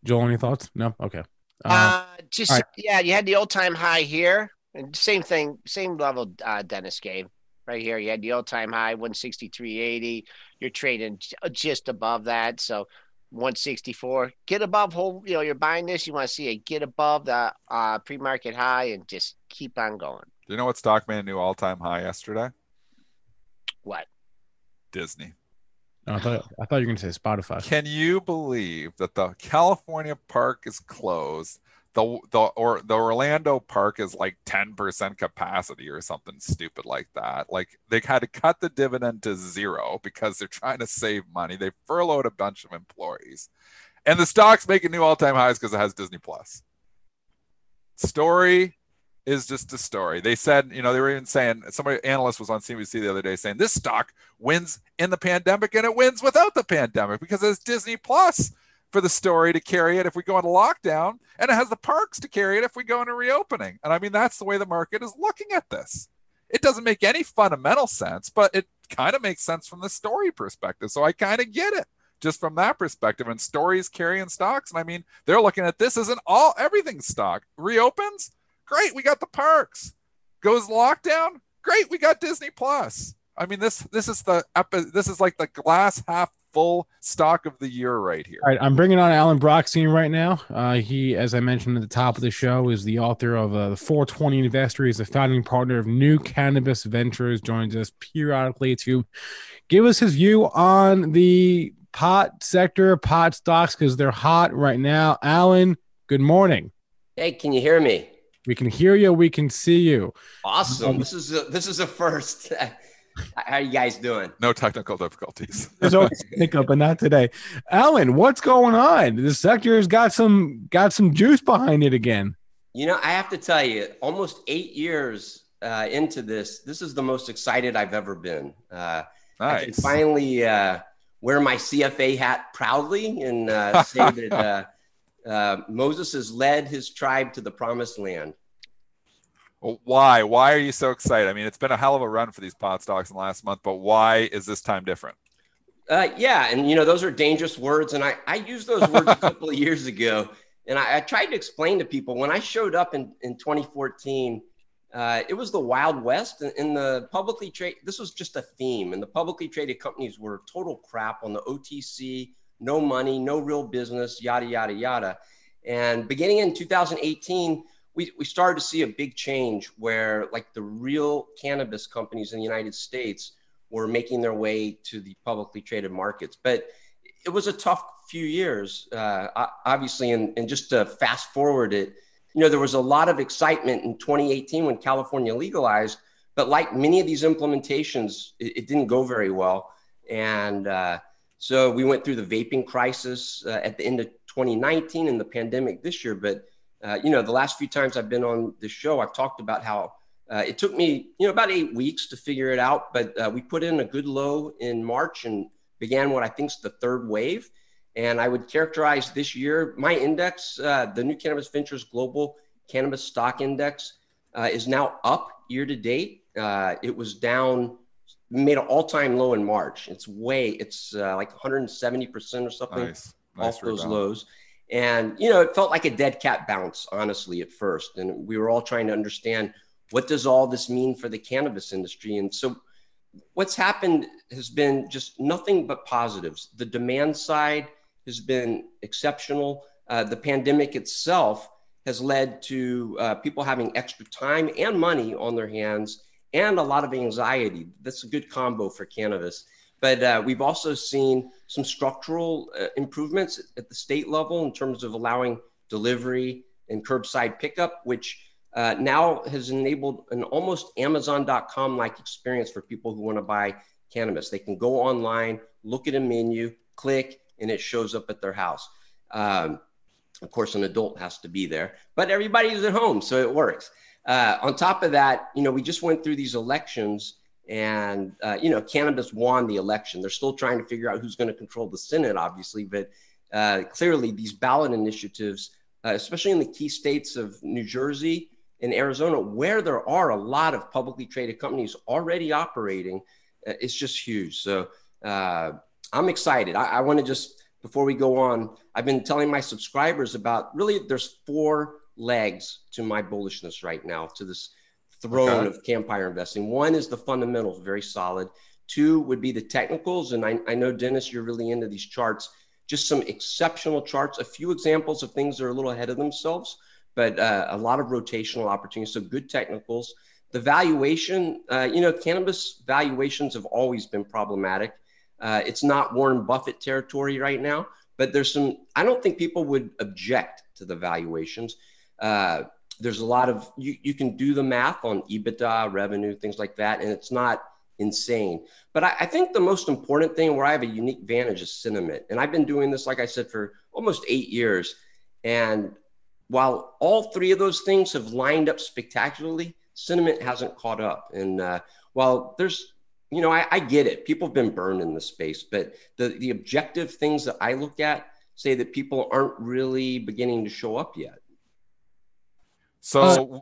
Joel, any thoughts? No. Okay. Uh, Uh, just all right. yeah, you had the old time high here, and same thing, same level. Uh, Dennis gave right here. You had the all-time high, one sixty three eighty. You're trading uh, just above that, so one sixty four. Get above whole. You know, you're buying this. You want to see it get above the uh, pre market high, and just keep on going. Do you know what Stockman new all time high yesterday? What? Disney. I thought I thought you were going to say Spotify. Can you believe that the California park is closed? The the or the Orlando park is like 10% capacity or something stupid like that. Like they had to cut the dividend to zero because they're trying to save money. They furloughed a bunch of employees. And the stock's making new all-time highs because it has Disney Plus. Story is just a story. They said, you know, they were even saying somebody analyst was on CNBC the other day saying this stock wins in the pandemic and it wins without the pandemic because it's Disney Plus for the story to carry it if we go into lockdown and it has the parks to carry it if we go into reopening. And I mean that's the way the market is looking at this. It doesn't make any fundamental sense, but it kind of makes sense from the story perspective. So I kind of get it just from that perspective. And stories carrying stocks. And I mean, they're looking at this as an all everything stock. Reopens, great, we got the parks. Goes lockdown, great, we got Disney Plus. I mean, this this is the this is like the glass half full stock of the year right here. All right, I'm bringing on Alan Brochstein right now. Uh, he, as I mentioned at the top of the show, is the author of uh, the 420 Investor. He's the founding partner of New Cannabis Ventures. Joins us periodically to give us his view on the pot sector, pot stocks, because they're hot right now. Alan, good morning. Hey, can you hear me? We can hear you. We can see you. Awesome. This is a, this is a first. *laughs* How are you guys doing? No technical difficulties. *laughs* There's always hiccup, but not today. Alan, what's going on? The sector has got some got some juice behind it again. You know, I have to tell you, almost eight years uh, into this, this is the most excited I've ever been. Uh, nice. I can finally uh, wear my CFA hat proudly and uh, say that *laughs* uh, uh, Moses has led his tribe to the promised land. Why? Why are you so excited? I mean, it's been a hell of a run for these pot stocks in the last month, but why is this time different? Uh, yeah, and you know those are dangerous words, and I I used those words a *laughs* couple of years ago, and I, I, tried to explain to people when I showed up in in 2014. Uh, it was the Wild West in the publicly trade. This was just a theme, and the publicly traded companies were total crap on the OTC, no money, no real business, yada yada yada. And beginning in 2018, we, we started to see a big change where like the real cannabis companies in the United States were making their way to the publicly traded markets. But it was a tough few years, uh, obviously. And, and just to fast forward it, you know, there was a lot of excitement in 2018 when California legalized, but like many of these implementations, it, it didn't go very well. And uh, so we went through the vaping crisis uh, at the end of 2019 and the pandemic this year. But uh, you know, the last few times I've been on the show, I've talked about how uh, it took me, you know, about eight weeks to figure it out, but uh, we put in a good low in March and began what I think is the third wave. And I would characterize this year, my index, uh, the New Cannabis Ventures Global Cannabis Stock Index, uh, is now up year to date. Uh, it was down, made an all-time low in March. It's way, it's like 170% or something nice. Nice off those lows. And, you know, it felt like a dead cat bounce, honestly, at first. And we were all trying to understand what does all this mean for the cannabis industry? And so what's happened has been just nothing but positives. The demand side has been exceptional. Uh, the pandemic itself has led to uh, people having extra time and money on their hands and a lot of anxiety. That's a good combo for cannabis. But uh, we've also seen some structural uh, improvements at the state level in terms of allowing delivery and curbside pickup, which uh, now has enabled an almost Amazon.com like experience for people who want to buy cannabis. They can go online, look at a menu, click, and it shows up at their house. Um, of course, an adult has to be there, but everybody's at home, so it works. Uh, on top of that, you know, we just went through these elections and, uh, you know, cannabis won the election. They're still trying to figure out who's going to control the Senate, obviously. But uh, clearly, these ballot initiatives, uh, especially in the key states of New Jersey and Arizona, where there are a lot of publicly traded companies already operating, uh, it's just huge. So uh, I'm excited. I, I want to just, before we go on, I've been telling my subscribers about really there's four legs to my bullishness right now to this throne okay. of campfire investing. One is the fundamentals, very solid. Two would be the technicals. And I, I know, Dennis, you're really into these charts. Just some exceptional charts, a few examples of things that are a little ahead of themselves, but uh, a lot of rotational opportunities. So good technicals. The valuation, uh, you know, cannabis valuations have always been problematic. Uh, it's not Warren Buffett territory right now, but there's some, I don't think people would object to the valuations. There's a lot of you, you can do the math on EBITDA, revenue, things like that, and it's not insane. But I, I, think the most important thing where I have a unique advantage is sentiment. And I've been doing this, like I said, for almost eight years. And while all three of those things have lined up spectacularly, sentiment hasn't caught up. And uh, while there's, you know, I, I get it. People have been burned in this space, but the, the objective things that I look at say that people aren't really beginning to show up yet. So, uh,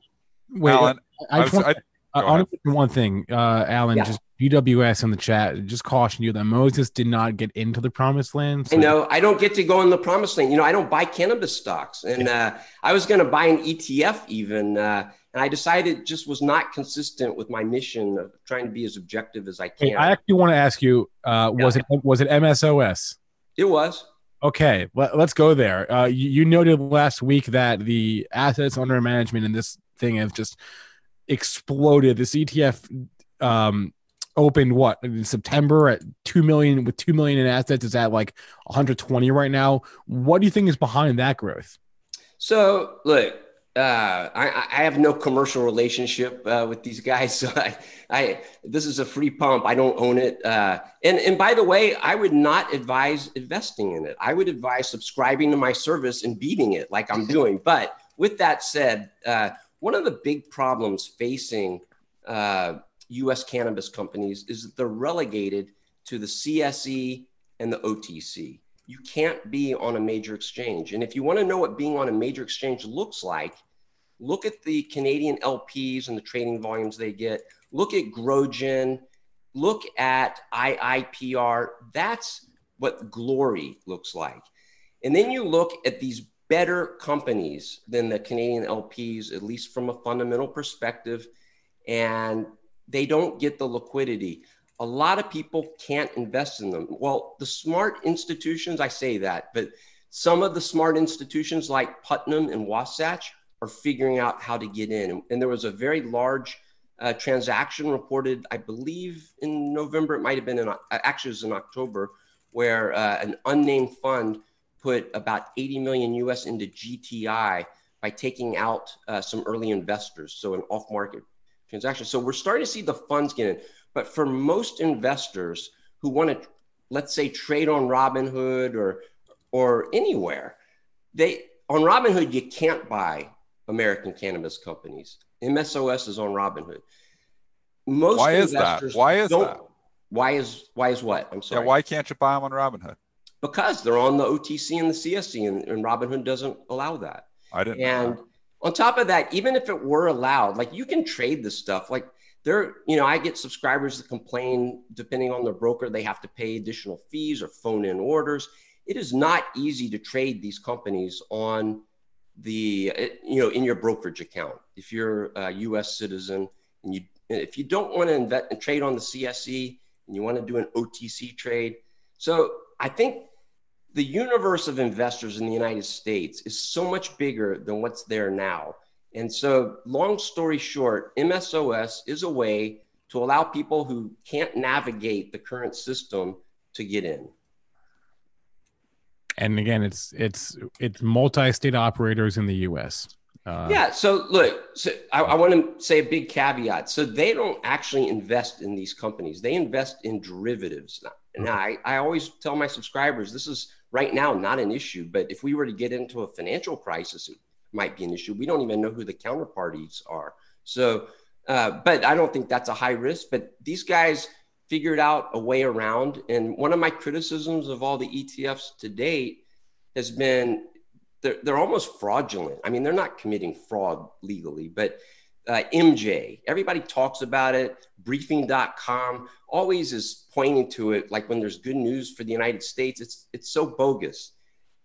wait, Alan, I, I, just want, I, I want one thing, uh, Alan. Yeah. Just UWS in the chat just caution you that Moses did not get into the promised land. So. I know I don't get to go in the promised land. You know, I don't buy cannabis stocks, and uh, I was going to buy an ETF even, uh, and And I decided it just was not consistent with my mission of trying to be as objective as I can. Hey, I actually want to ask you: uh, Was Yeah. it was it MSOS? it was. Okay, let, us go there. Uh, you, you noted last week that the assets under management in this thing have just exploded. This ETF um, opened what in September at two million with two million in assets. Is at like 120 right now. What do you think is behind that growth? So look, uh, I, I have no commercial relationship uh, with these guys. *laughs* So I, I, this is a free pump. I don't own it. Uh, and and by the way, I would not advise investing in it. I would advise subscribing to my service and beating it like I'm doing. *laughs* but with that said, uh, one of the big problems facing uh, U.S. cannabis companies is that they're relegated to the CSE and the OTC you can't be on a major exchange. And if you want to know what being on a major exchange looks like, look at the Canadian LPs and the trading volumes they get. Look at GrowGen. Look at IIPR. That's what glory looks like. And then you look at these better companies than the Canadian LPs, at least from a fundamental perspective, and they don't get the liquidity a lot of people can't invest in them. Well, the smart institutions, I say that, but some of the smart institutions like Putnam and Wasatch are figuring out how to get in. And there was a very large uh, transaction reported, I believe, in November. It might have been in actually it was in October, where uh, an unnamed fund put about 80 million US into GTI by taking out uh, some early investors, so an off-market transaction. So we're starting to see the funds get in. But for most investors who want to, let's say, trade on Robinhood or or anywhere, they on Robinhood you can't buy American cannabis companies. MSOS is on Robinhood. Most Why is that? Why is that? Why is why is what? I'm Yeah, sorry. why can't you buy them on Robinhood? Because they're on the OTC and the CSE, and, and Robinhood doesn't allow that. I didn't. And on top of that, even if it were allowed, like you can trade this stuff. Like there, you know, I get subscribers that complain, depending on their broker, they have to pay additional fees or phone in orders. It is not easy to trade these companies on the, you know, in your brokerage account. If you're a U.S. citizen and you, if you don't want to invest and trade on the CSE and you want to do an OTC trade, so I think the universe of investors in the United States is so much bigger than what's there now. And so, long story short, MSOS is a way to allow people who can't navigate the current system to get in. And again, it's it's it's multi-state operators in the U.S. Uh, yeah. So, look, so I, I want to say a big caveat. So, they don't actually invest in these companies, they invest in derivatives. Now, I, I always tell my subscribers this is right now not an issue, but if we were to get into a financial crisis, it might be an issue. We don't even know who the counterparties are. So, uh, but I don't think that's a high risk. But these guys figured out a way around. And one of my criticisms of all the ETFs to date has been they're, they're almost fraudulent. I mean, they're not committing fraud legally, but uh, MJ, everybody talks about it. Briefing.com always is pointing to it like when there's good news for the United States, it's, it's so bogus.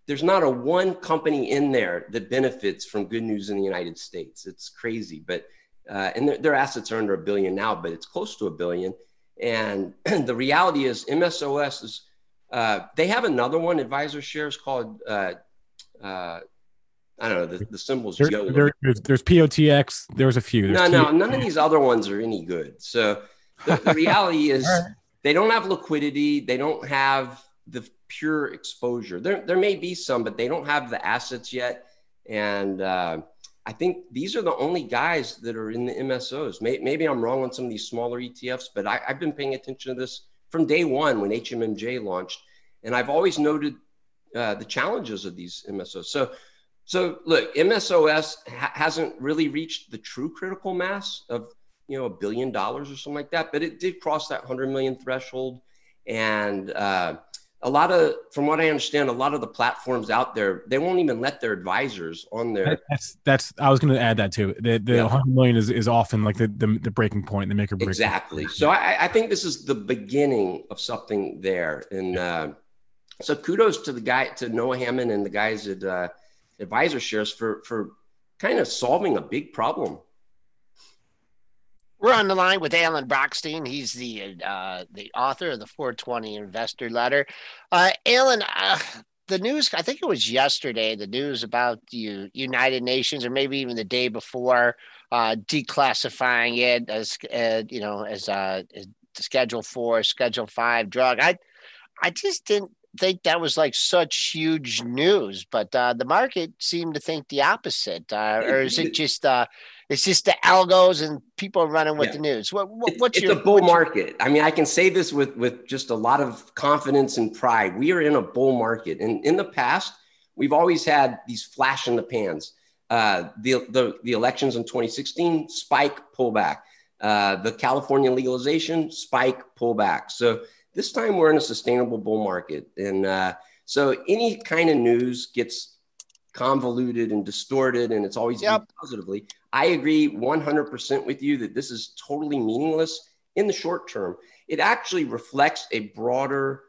There's not a one company in there that benefits from good news in the United States. It's crazy, but uh, and their, their assets are under a billion now, but it's close to a billion. And *clears throat* the reality is, MSOS is uh, they have another one, Advisor Shares, called uh, uh, I don't know. The, the symbol's There, there- there's, there's POTX. There's a few. There's no, no, T- none of these other ones are any good. So the, the *laughs* reality is, right. they don't have liquidity. They don't have the pure exposure. There, there may be some, but they don't have the assets yet. And uh, I think these are the only guys that are in the MSOs. May, maybe I'm wrong on some of these smaller ETFs, but I, I've been paying attention to this from day one when HMMJ launched, and I've always noted uh, the challenges of these MSOs. So, so look, MSOS ha- hasn't really reached the true critical mass of you know a billion dollars or something like that, but it did cross that hundred million threshold, and uh, a lot of, from what I understand, a lot of the platforms out there they won't even let their advisors on there That's that's. I was going to add that too. The the Yeah. 100 million is, is often like the, the the breaking point, the make or break. Exactly. So I, I think this is the beginning of something there. And uh, so kudos to the guy, to Noah Hamman and the guys at uh, Advisor Shares for for kind of solving a big problem We're on the line with Alan Brochstein. He's the uh, the author of the 420 Investor Letter. Uh, Alan, uh, the news, I think it was yesterday, the news about the United Nations, or maybe even the day before, uh, declassifying it as, uh, you know, as, uh, as Schedule Four, Schedule Five drug. I, I just didn't think that was like such huge news, but uh, the market seemed to think the opposite. Uh, or is it *laughs* just uh, it's just the algos and people running with yeah. the news? What, what what's it's your, a bull market? I mean, I can say this with with just a lot of confidence and pride. We are in a bull market, and in the past, we've always had these flash in the pans. Uh, the, the the elections in 2016 spike pullback. Uh, the California legalization spike pullback. So this time we're in a sustainable bull market. And uh, so any kind of news gets convoluted and distorted, and it's always yep. positively. I agree 100% with you that this is totally meaningless in the short term. It actually reflects a broader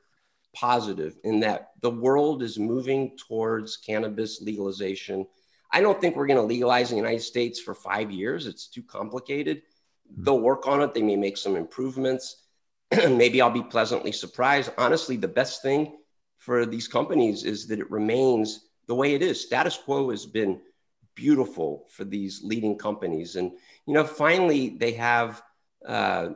positive in that the world is moving towards cannabis legalization. I don't think we're going to legalize in the United States for five years. It's too complicated. Hmm. They'll work on it. They may make some improvements. *clears throat* maybe I'll be pleasantly surprised. Honestly, the best thing for these companies is that it remains the way it is. Status quo has been beautiful for these leading companies. And, you know, finally they have, uh,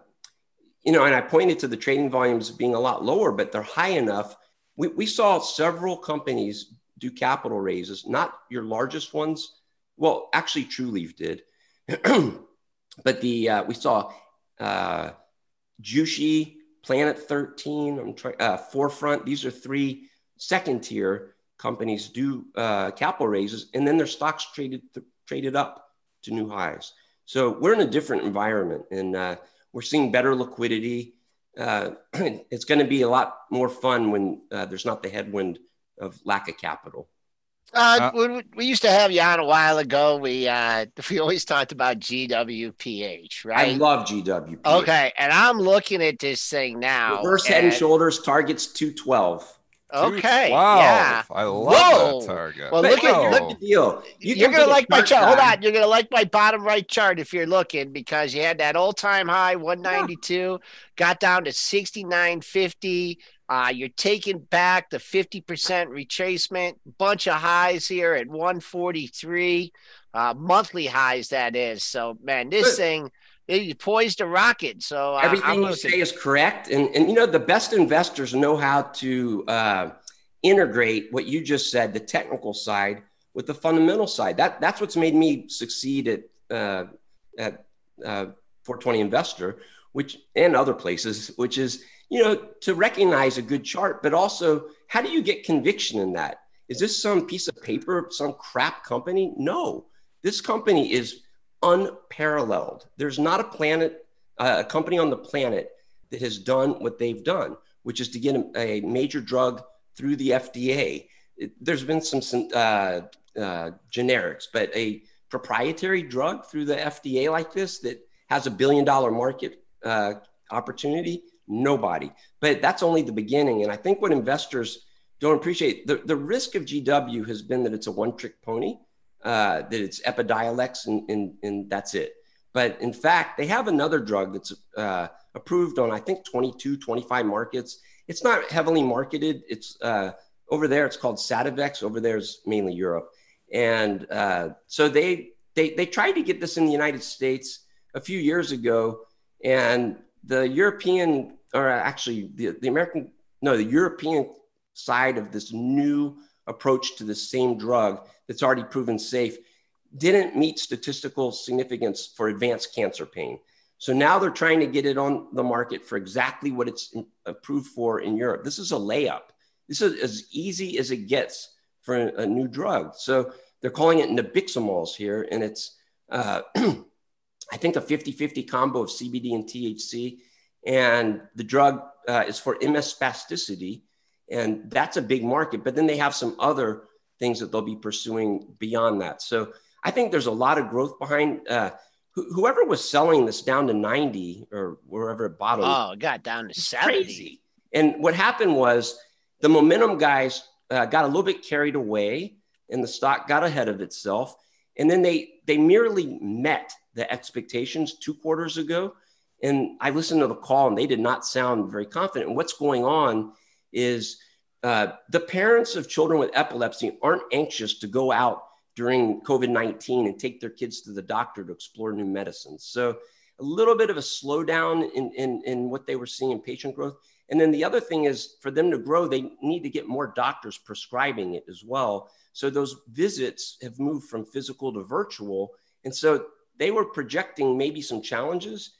you know, and I pointed to the trading volumes being a lot lower, but they're high enough. We, we saw several companies do capital raises, not your largest ones. Well, actually, Trulieve did. *clears throat* but the uh, we saw uh, Jushi, Planet 13, I'm trying, uh, 4Front. These are three second tier companies do uh, capital raises, and then their stocks traded th- traded up to new highs. So we're in a different environment, and uh, we're seeing better liquidity. Uh, *clears throat* it's going to be a lot more fun when uh, there's not the headwind of lack of capital. Uh, uh, we used to have you on a while ago. We uh, *laughs* we always talked about GWPH, right? I love GWPH. Okay, and I'm looking at this thing now. Reverse head and shoulders targets 212. Okay. Wow. Yeah. I love Whoa. that target. Well, look at look at the deal. You are gonna like my chart. Hold on. You're gonna like my bottom right chart if you're looking because you had that all time high 192, yeah. got down to 69.50. Uh, you're taking back the 50% retracement, bunch of highs here at 143, uh, monthly highs, that is. So, man, this Good. thing you poised a rocket. So uh, everything you say is correct, and and you know the best investors know how to uh, integrate what you just said, the technical side, with the fundamental side. That that's what's made me succeed at uh, at uh, 420 Investor, which and other places, which is you know to recognize a good chart, but also how do you get conviction in that? Is this some piece of paper, some crap company? No, this company is unparalleled. There's not a planet, uh, a company on the planet that has done what they've done, which is to get a, major drug through the FDA. It, there's been some, some uh, uh, generics, but a proprietary drug through the FDA like this that has a billion dollar market uh, opportunity, nobody. But that's only the beginning. And I think what investors don't appreciate the, the risk of GW has been that it's a one trick pony uh, that it's Epidiolex and, and, and that's it. But in fact, they have another drug that's uh, approved on, I think, 22, 25 markets. It's not heavily marketed. It's uh, over there, it's called Sativex. Over there is mainly Europe. And uh, so they, they, they tried to get this in the United States a few years ago. And the European, or actually the, the American, no, the European side of this new approach to the same drug that's already proven safe didn't meet statistical significance for advanced cancer pain. So now they're trying to get it on the market for exactly what it's approved for in Europe. This is a layup. This is as easy as it gets for a, new drug. So they're calling it nabiximols here, and it's uh, *clears throat* I think a 50-50 combo of CBD and THC. And the drug uh, is for MS spasticity, and that's a big market. But then they have some other things that they'll be pursuing beyond that. So I think there's a lot of growth behind. Uh, wh- whoever was selling this down to 90 or wherever it bottomed. Oh, it got down to 70. Crazy. And what happened was the momentum guys uh, got a little bit carried away, and the stock got ahead of itself. and then they they merely met the expectations two quarters ago. And I listened to the call, and they did not sound very confident. And what's going on is uh, the parents of children with epilepsy aren't anxious to go out during COVID 19 and take their kids to the doctor to explore new medicines. So, a little bit of a slowdown in, in, in what they were seeing in patient growth. And then the other thing is for them to grow, they need to get more doctors prescribing it as well. So, those visits have moved from physical to virtual. And so, they were projecting maybe some challenges,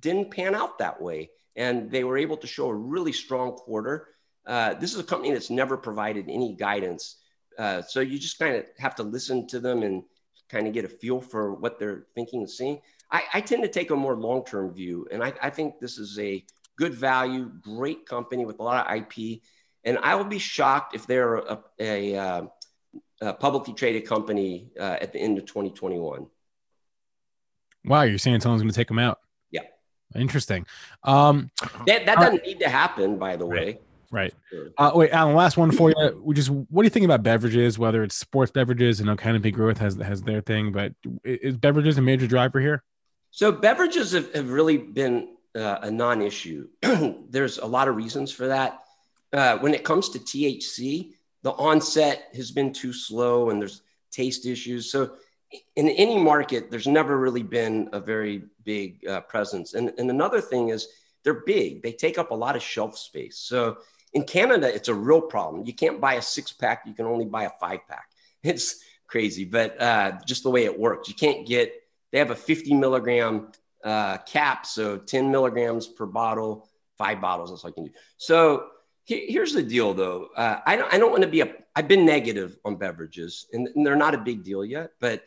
didn't pan out that way. And they were able to show a really strong quarter. Uh, this is a company that's never provided any guidance. Uh, so you just kind of have to listen to them and kind of get a feel for what they're thinking and seeing. I, I tend to take a more long term view, and I, I, think this is a good value, great company with a lot of IP. And I will be shocked if they're a, a, uh, a publicly traded company uh, at the end of 2021. Wow, you're saying someone's going to take them out? Yeah. Interesting. Um, that that doesn't need to happen, by the way. Right. Uh, wait, Alan. Last one for you. We just what do you think about beverages? Whether it's sports beverages, and know of big growth has has their thing, but is beverages a major driver here? So beverages have, have really been uh, a non-issue. *clears throat* There's a lot of reasons for that. Uh, when it comes to THC, the onset has been too slow, and there's taste issues. So in any market, there's never really been a very big uh, presence. And, and another thing is they're big. They take up a lot of shelf space. So in Canada, it's a real problem. You can't buy a six pack, you can only buy a five pack. *laughs* It's crazy, but uh, just the way it works. You can't get, they have a 50 milligram uh, cap, so 10 milligrams per bottle, five bottles, that's all you can do. So he, here's the deal though. Uh, I don't, I don't want to be a, I've been negative on beverages and, and they're not a big deal yet, but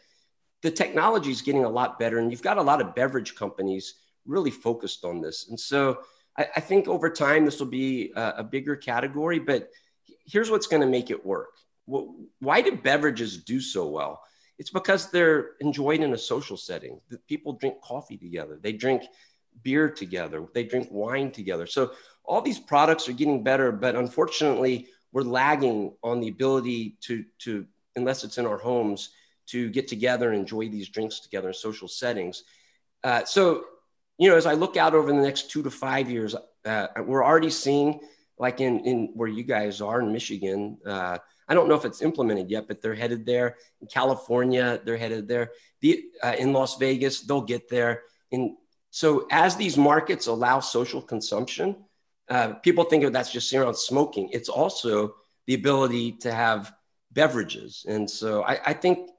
the technology is getting a lot better and you've got a lot of beverage companies really focused on this. And so I, I think over time this will be a, a bigger category, but here's what's going to make it work. Why do beverages do so well? It's because they're enjoyed in a social setting. People drink coffee together, they drink beer together, they drink wine together. So all these products are getting better, but unfortunately, we're lagging on the ability to to unless it's in our homes to get together and enjoy these drinks together in social settings. Uh, so you know, as I look out over the next two to five years, uh, we're already seeing, like in, in where you guys are in Michigan, uh, I don't know if it's implemented yet, but they're headed there. In California, they're headed there. The, uh, in Las Vegas, they'll get there. And so, as these markets allow social consumption, uh, people think of that's just around smoking. It's also the ability to have beverages. And so, I, I think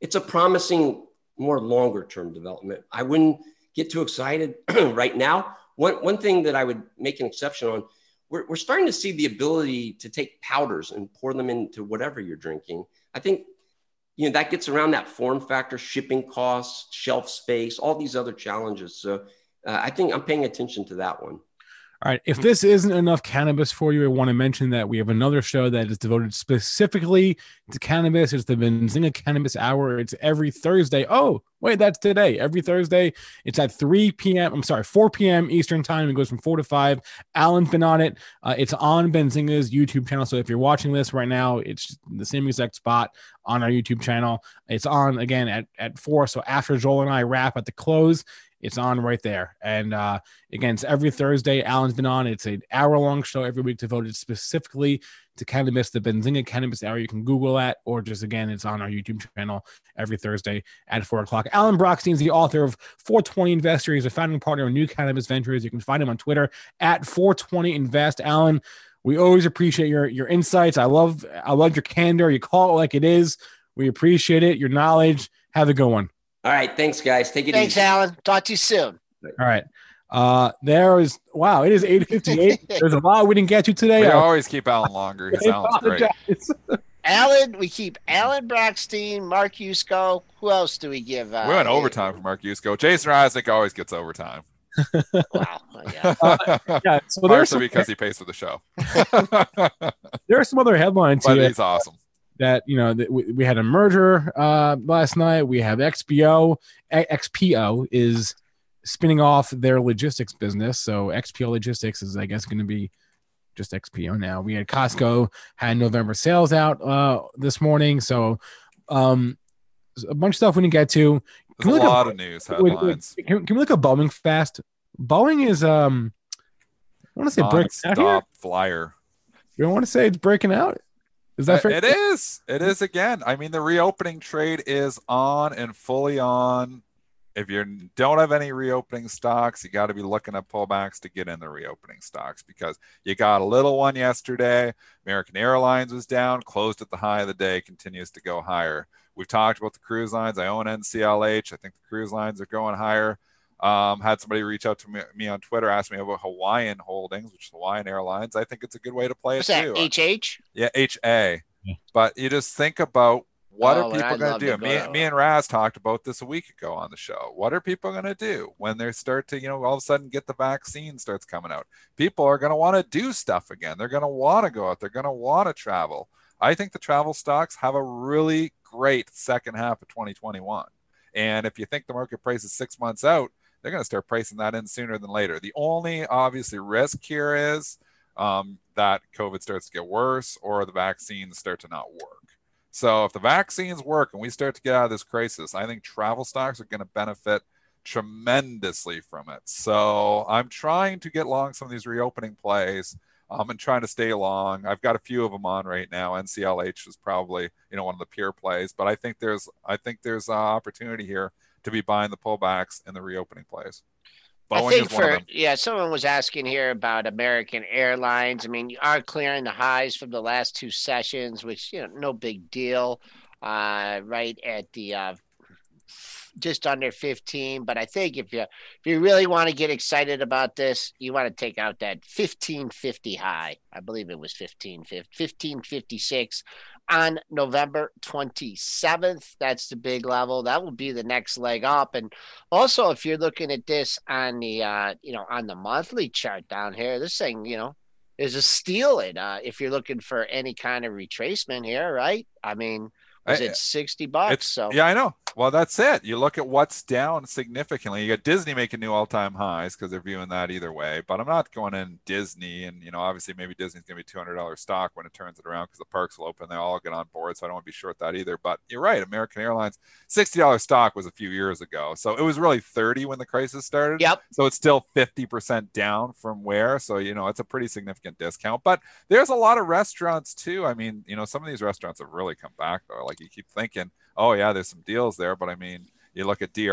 it's a promising, more longer term development. I wouldn't get too excited *clears throat* right now. One, one thing that I would make an exception on, we're, we're starting to see the ability to take powders and pour them into whatever you're drinking. I think you know that gets around that form factor, shipping costs, shelf space, all these other challenges. So uh, I think I'm paying attention to that one. All right. If this isn't enough cannabis for you, I want to mention that we have another show that is devoted specifically to cannabis. It's the Benzinga Cannabis Hour. It's every Thursday. Oh, wait, that's today. Every Thursday. It's at 3 p.m. I'm sorry, 4 p.m. Eastern Time. It goes from 4 to 5. Alan's been on it. Uh, it's on Benzinga's YouTube channel. So if you're watching this right now, it's the same exact spot on our YouTube channel. It's on again at, at 4. So after Joel and I wrap at the close, it's on right there. And uh, again, it's every Thursday. Alan's been on. It's an hour long show every week devoted specifically to cannabis, the Benzinga Cannabis Hour. You can Google that, or just again, it's on our YouTube channel every Thursday at four o'clock. Alan Brochstein is the author of 420 Investor. He's a founding partner of New Cannabis Ventures. You can find him on Twitter at 420 Invest. Alan, we always appreciate your your insights. I love I love your candor. You call it like it is. We appreciate it. Your knowledge. Have a good one. All right. Thanks, guys. Take it Thanks, easy. Alan. Talk to you soon. All right. Uh, there is wow. It is eight fifty eight. *laughs* There's a lot we didn't get to today. We I- always keep Alan longer because Alan's *laughs* great. Alan, we keep Alan Brochstein, Mark Yusko. Who else do we give? Uh, We went overtime for Mark Yusko. Jason Isaac always gets overtime. *laughs* Wow. Yeah. yeah. So there's Partially some, because he pays for the show. there are some other headlines but here he's awesome. That you know that we, we had a merger uh, last night. We have XPO. A- XPO is spinning off their logistics business. So XPO Logistics is, I guess, going to be just XPO now. We had Costco had November sales out uh, this morning. So, um, a bunch of stuff we didn't get to. There's a lot of news headlines. Wait, can, can, we look at Boeing fast? Boeing is um, I want to say breaking out here. flyer. You don't want to say it's breaking out. Is that uh, fair? It is. It is again. I mean, the reopening trade is on and fully on. If you don't have any reopening stocks, you got to be looking at pullbacks to get in the reopening stocks because you got a little one yesterday. American Airlines was down, closed at the high of the day, continues to go higher. We've talked about the cruise lines. I own NCLH. I think the cruise lines are going higher. Um, had somebody reach out to me, me, on Twitter, ask me about Hawaiian Holdings, which is Hawaiian Airlines. I think it's a good way to play What's it that, too. HH? Yeah, HA. Yeah. But you just think about what oh, are people going to do? Me, me and Raz talked about this a week ago on the show. What are people going to do when they start to, you know, all of a sudden get the vaccine starts coming out? People are going to want to do stuff again. They're going to want to go out. They're going to want to travel. I think the travel stocks have a really great second half of 2021. And if you think the market price is six months out, they're going to start pricing that in sooner than later. The only obviously risk here is um, that COVID starts to get worse or the vaccines start to not work. So if the vaccines work and we start to get out of this crisis, I think travel stocks are going to benefit tremendously from it. So I'm trying to get long some of these reopening plays. Um, and trying to stay long. I've got a few of them on right now. NCLH is probably you know one of the pure plays, but I think there's I think there's an opportunity here to be buying the pullbacks and the reopening plays. Boeing I think for yeah, someone was asking here about American Airlines. I mean, you are clearing the highs from the last two sessions, which you know, no big deal. Uh, right at the uh, just under 15. But I think if you if you really want to get excited about this, you want to take out that 1550 high. I believe it was 1556 on November 27th. That's the big level. That will be the next leg up. And also, if you're looking at this on the uh, you know on the monthly chart down here, this thing you know is a steal. It uh, if you're looking for any kind of retracement here, right? I mean, was it 60 bucks? So yeah, I know. Well, that's it. You look at what's down significantly. You got Disney making new all-time highs because they're viewing that either way. But I'm not going in Disney, and you know, obviously, maybe Disney's going to be two hundred dollars stock when it turns it around because the parks will open. They all get on board, so I don't want to be short that either. But you're right. American Airlines sixty dollars stock was a few years ago, so it was really thirty when the crisis started. Yep. So it's still fifty percent down from where. So you know, it's a pretty significant discount. But there's a lot of restaurants too. I mean, you know, some of these restaurants have really come back though. Like you keep thinking oh yeah, there's some deals there, but I mean, you look at DRI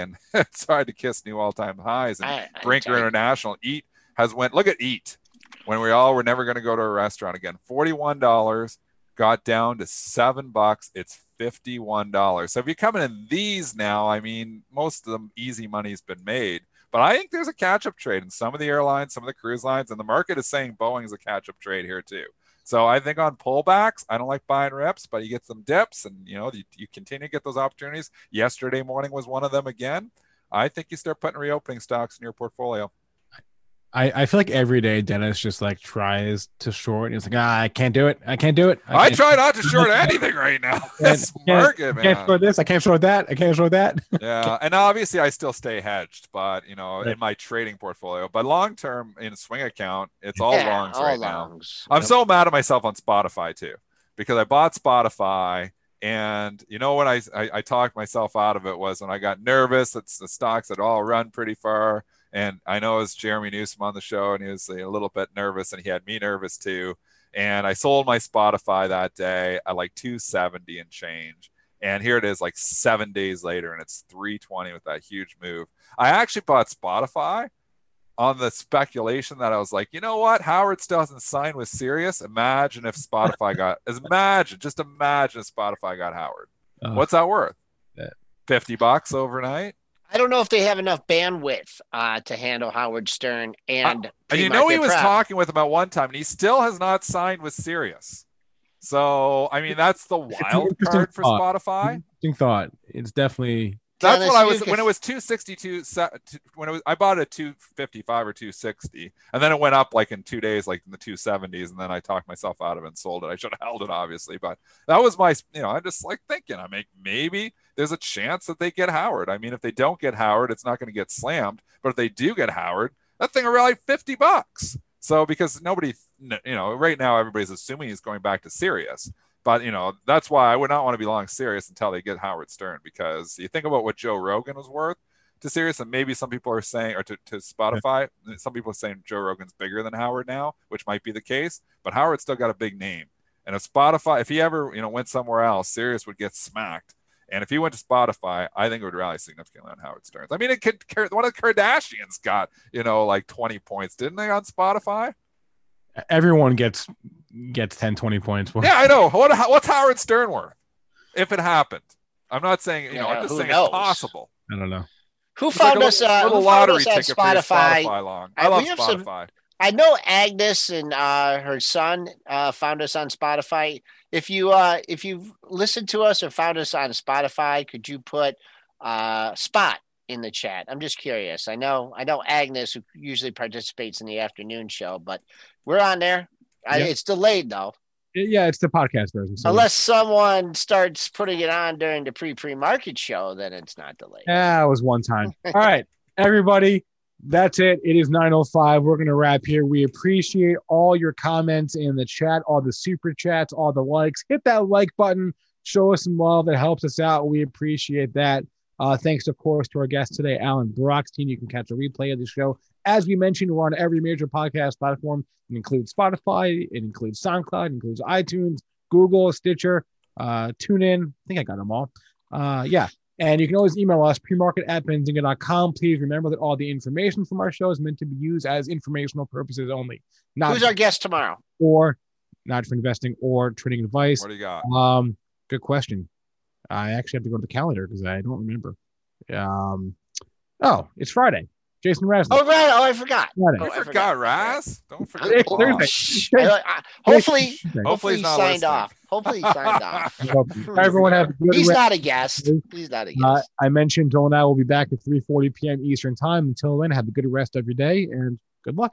and *laughs* it's hard to kiss new all-time highs. And I, I Brinker International, Eat has went. Look at Eat when we all were never going to go to a restaurant again. Forty-one dollars got down to seven bucks. It's fifty-one dollars. So if you're coming in these now, I mean, most of them easy money's been made. But I think there's a catch-up trade in some of the airlines, some of the cruise lines, and the market is saying Boeing's a catch-up trade here too. So I think on pullbacks, I don't like buying reps, but you get some dips and you know you, you continue to get those opportunities. Yesterday morning was one of them again. I think you start putting reopening stocks in your portfolio. I, I feel like every day Dennis just like tries to short. He's like, ah, I can't do it. I can't do it. I, I try *laughs* not to short anything right now. *laughs* This market, man. I can't short this. I can't short that. I can't short that. *laughs* yeah, and obviously I still stay hedged, but you know, in my trading portfolio. But long term in swing account, it's all yeah, longs all right longs. now. I'm yep. so mad at myself on Spotify too, because I bought Spotify. And you know when I, I, I talked myself out of it was when I got nervous. It's the stocks that all run pretty far and I know it was Jeremy Newsome on the show, and he was a little bit nervous, and he had me nervous too. And I sold my Spotify that day at like 270 and change. And here it is, like seven days later, and it's 320 with that huge move. I actually bought Spotify on the speculation that I was like, you know what? Howard still hasn't signed with Sirius. Imagine if Spotify got, *laughs* imagine, just imagine if Spotify got Howard. Uh, What's that worth? 50 bucks overnight? I don't know if they have enough bandwidth uh, to handle Howard Stern and. Uh, and you know, he was talking with him at one time, and he still has not signed with Sirius. So, I mean, that's the wild card for thought. Spotify. Interesting thought. It's definitely that's Dennis, what I was when it was 262 when it was I bought it at 255 or 260 and then it went up like in 2 days like in the 270s and then I talked myself out of it and sold it. I should have held it obviously, but that was my you know, I'm just like thinking I make maybe there's a chance that they get Howard. I mean, if they don't get Howard, it's not going to get slammed, but if they do get Howard, that thing will like 50 bucks. So because nobody you know, right now everybody's assuming he's going back to Sirius. But you know, that's why I would not want to be long Sirius until they get Howard Stern because you think about what Joe Rogan was worth to Sirius, and maybe some people are saying, or to, to Spotify, some people are saying Joe Rogan's bigger than Howard now, which might be the case. But Howard still got a big name, and if Spotify, if he ever you know went somewhere else, Sirius would get smacked. And if he went to Spotify, I think it would rally significantly on Howard Stern. I mean, it could one of the Kardashians got you know like 20 points, didn't they, on Spotify? Everyone gets gets 10, 20 points. Yeah, I know. What what's Howard Stern worth if it happened? I'm not saying you Yeah, know. I'm just who saying knows? it's possible. I don't know. Who It's like found a us? little- Uh, little who found us on ticket for Spotify? Spotify long. Uh, I love we have some- Spotify. I know Agnes and uh, her son uh, found us on Spotify. If you uh, if you've listened to us or found us on Spotify, could you put uh, Spot in the chat? I'm just curious. I know I know Agnes who usually participates in the afternoon show, but we're on there. I. It's delayed though, Yeah, it's the podcast version. So unless someone starts putting it on during the pre pre market show, then it's not delayed. Yeah, it was one time. *laughs* All right, everybody, that's it. It is 9.05. We're going to wrap here. We appreciate all your comments in the chat, all the super chats, all the likes. Hit that like button. Show us some love. It helps us out. We appreciate that. Uh, thanks, of course, to our guest today, Alan Brochstein. You can catch a replay of the show. As we mentioned, we're on every major podcast platform. It includes Spotify, it includes SoundCloud, it includes iTunes, Google, Stitcher, uh, TuneIn. I think I got them all. Uh, yeah. And you can always email us, premarket at benzinga.com. Please remember that all the information from our show is meant to be used as informational purposes only, not Who's our guest tomorrow? or not for investing or trading advice. What do you got? Um, good question. I actually have to go to the calendar because I don't remember. Um, oh, it's Friday. Jason Raznick. Oh right. Oh, I forgot. Oh, I forgot, forgot. Raz. Don't Oh, forget. Thursday. sh- I- I- hopefully, hopefully he he's signed listening. off. Hopefully he signed off. *laughs* Well, Everyone have a good He's rest. not a guest. He's not a guest. Uh, I mentioned Joel and I will be back at 3:40 p.m. Eastern Time. Until then, have a good rest of your day and good luck.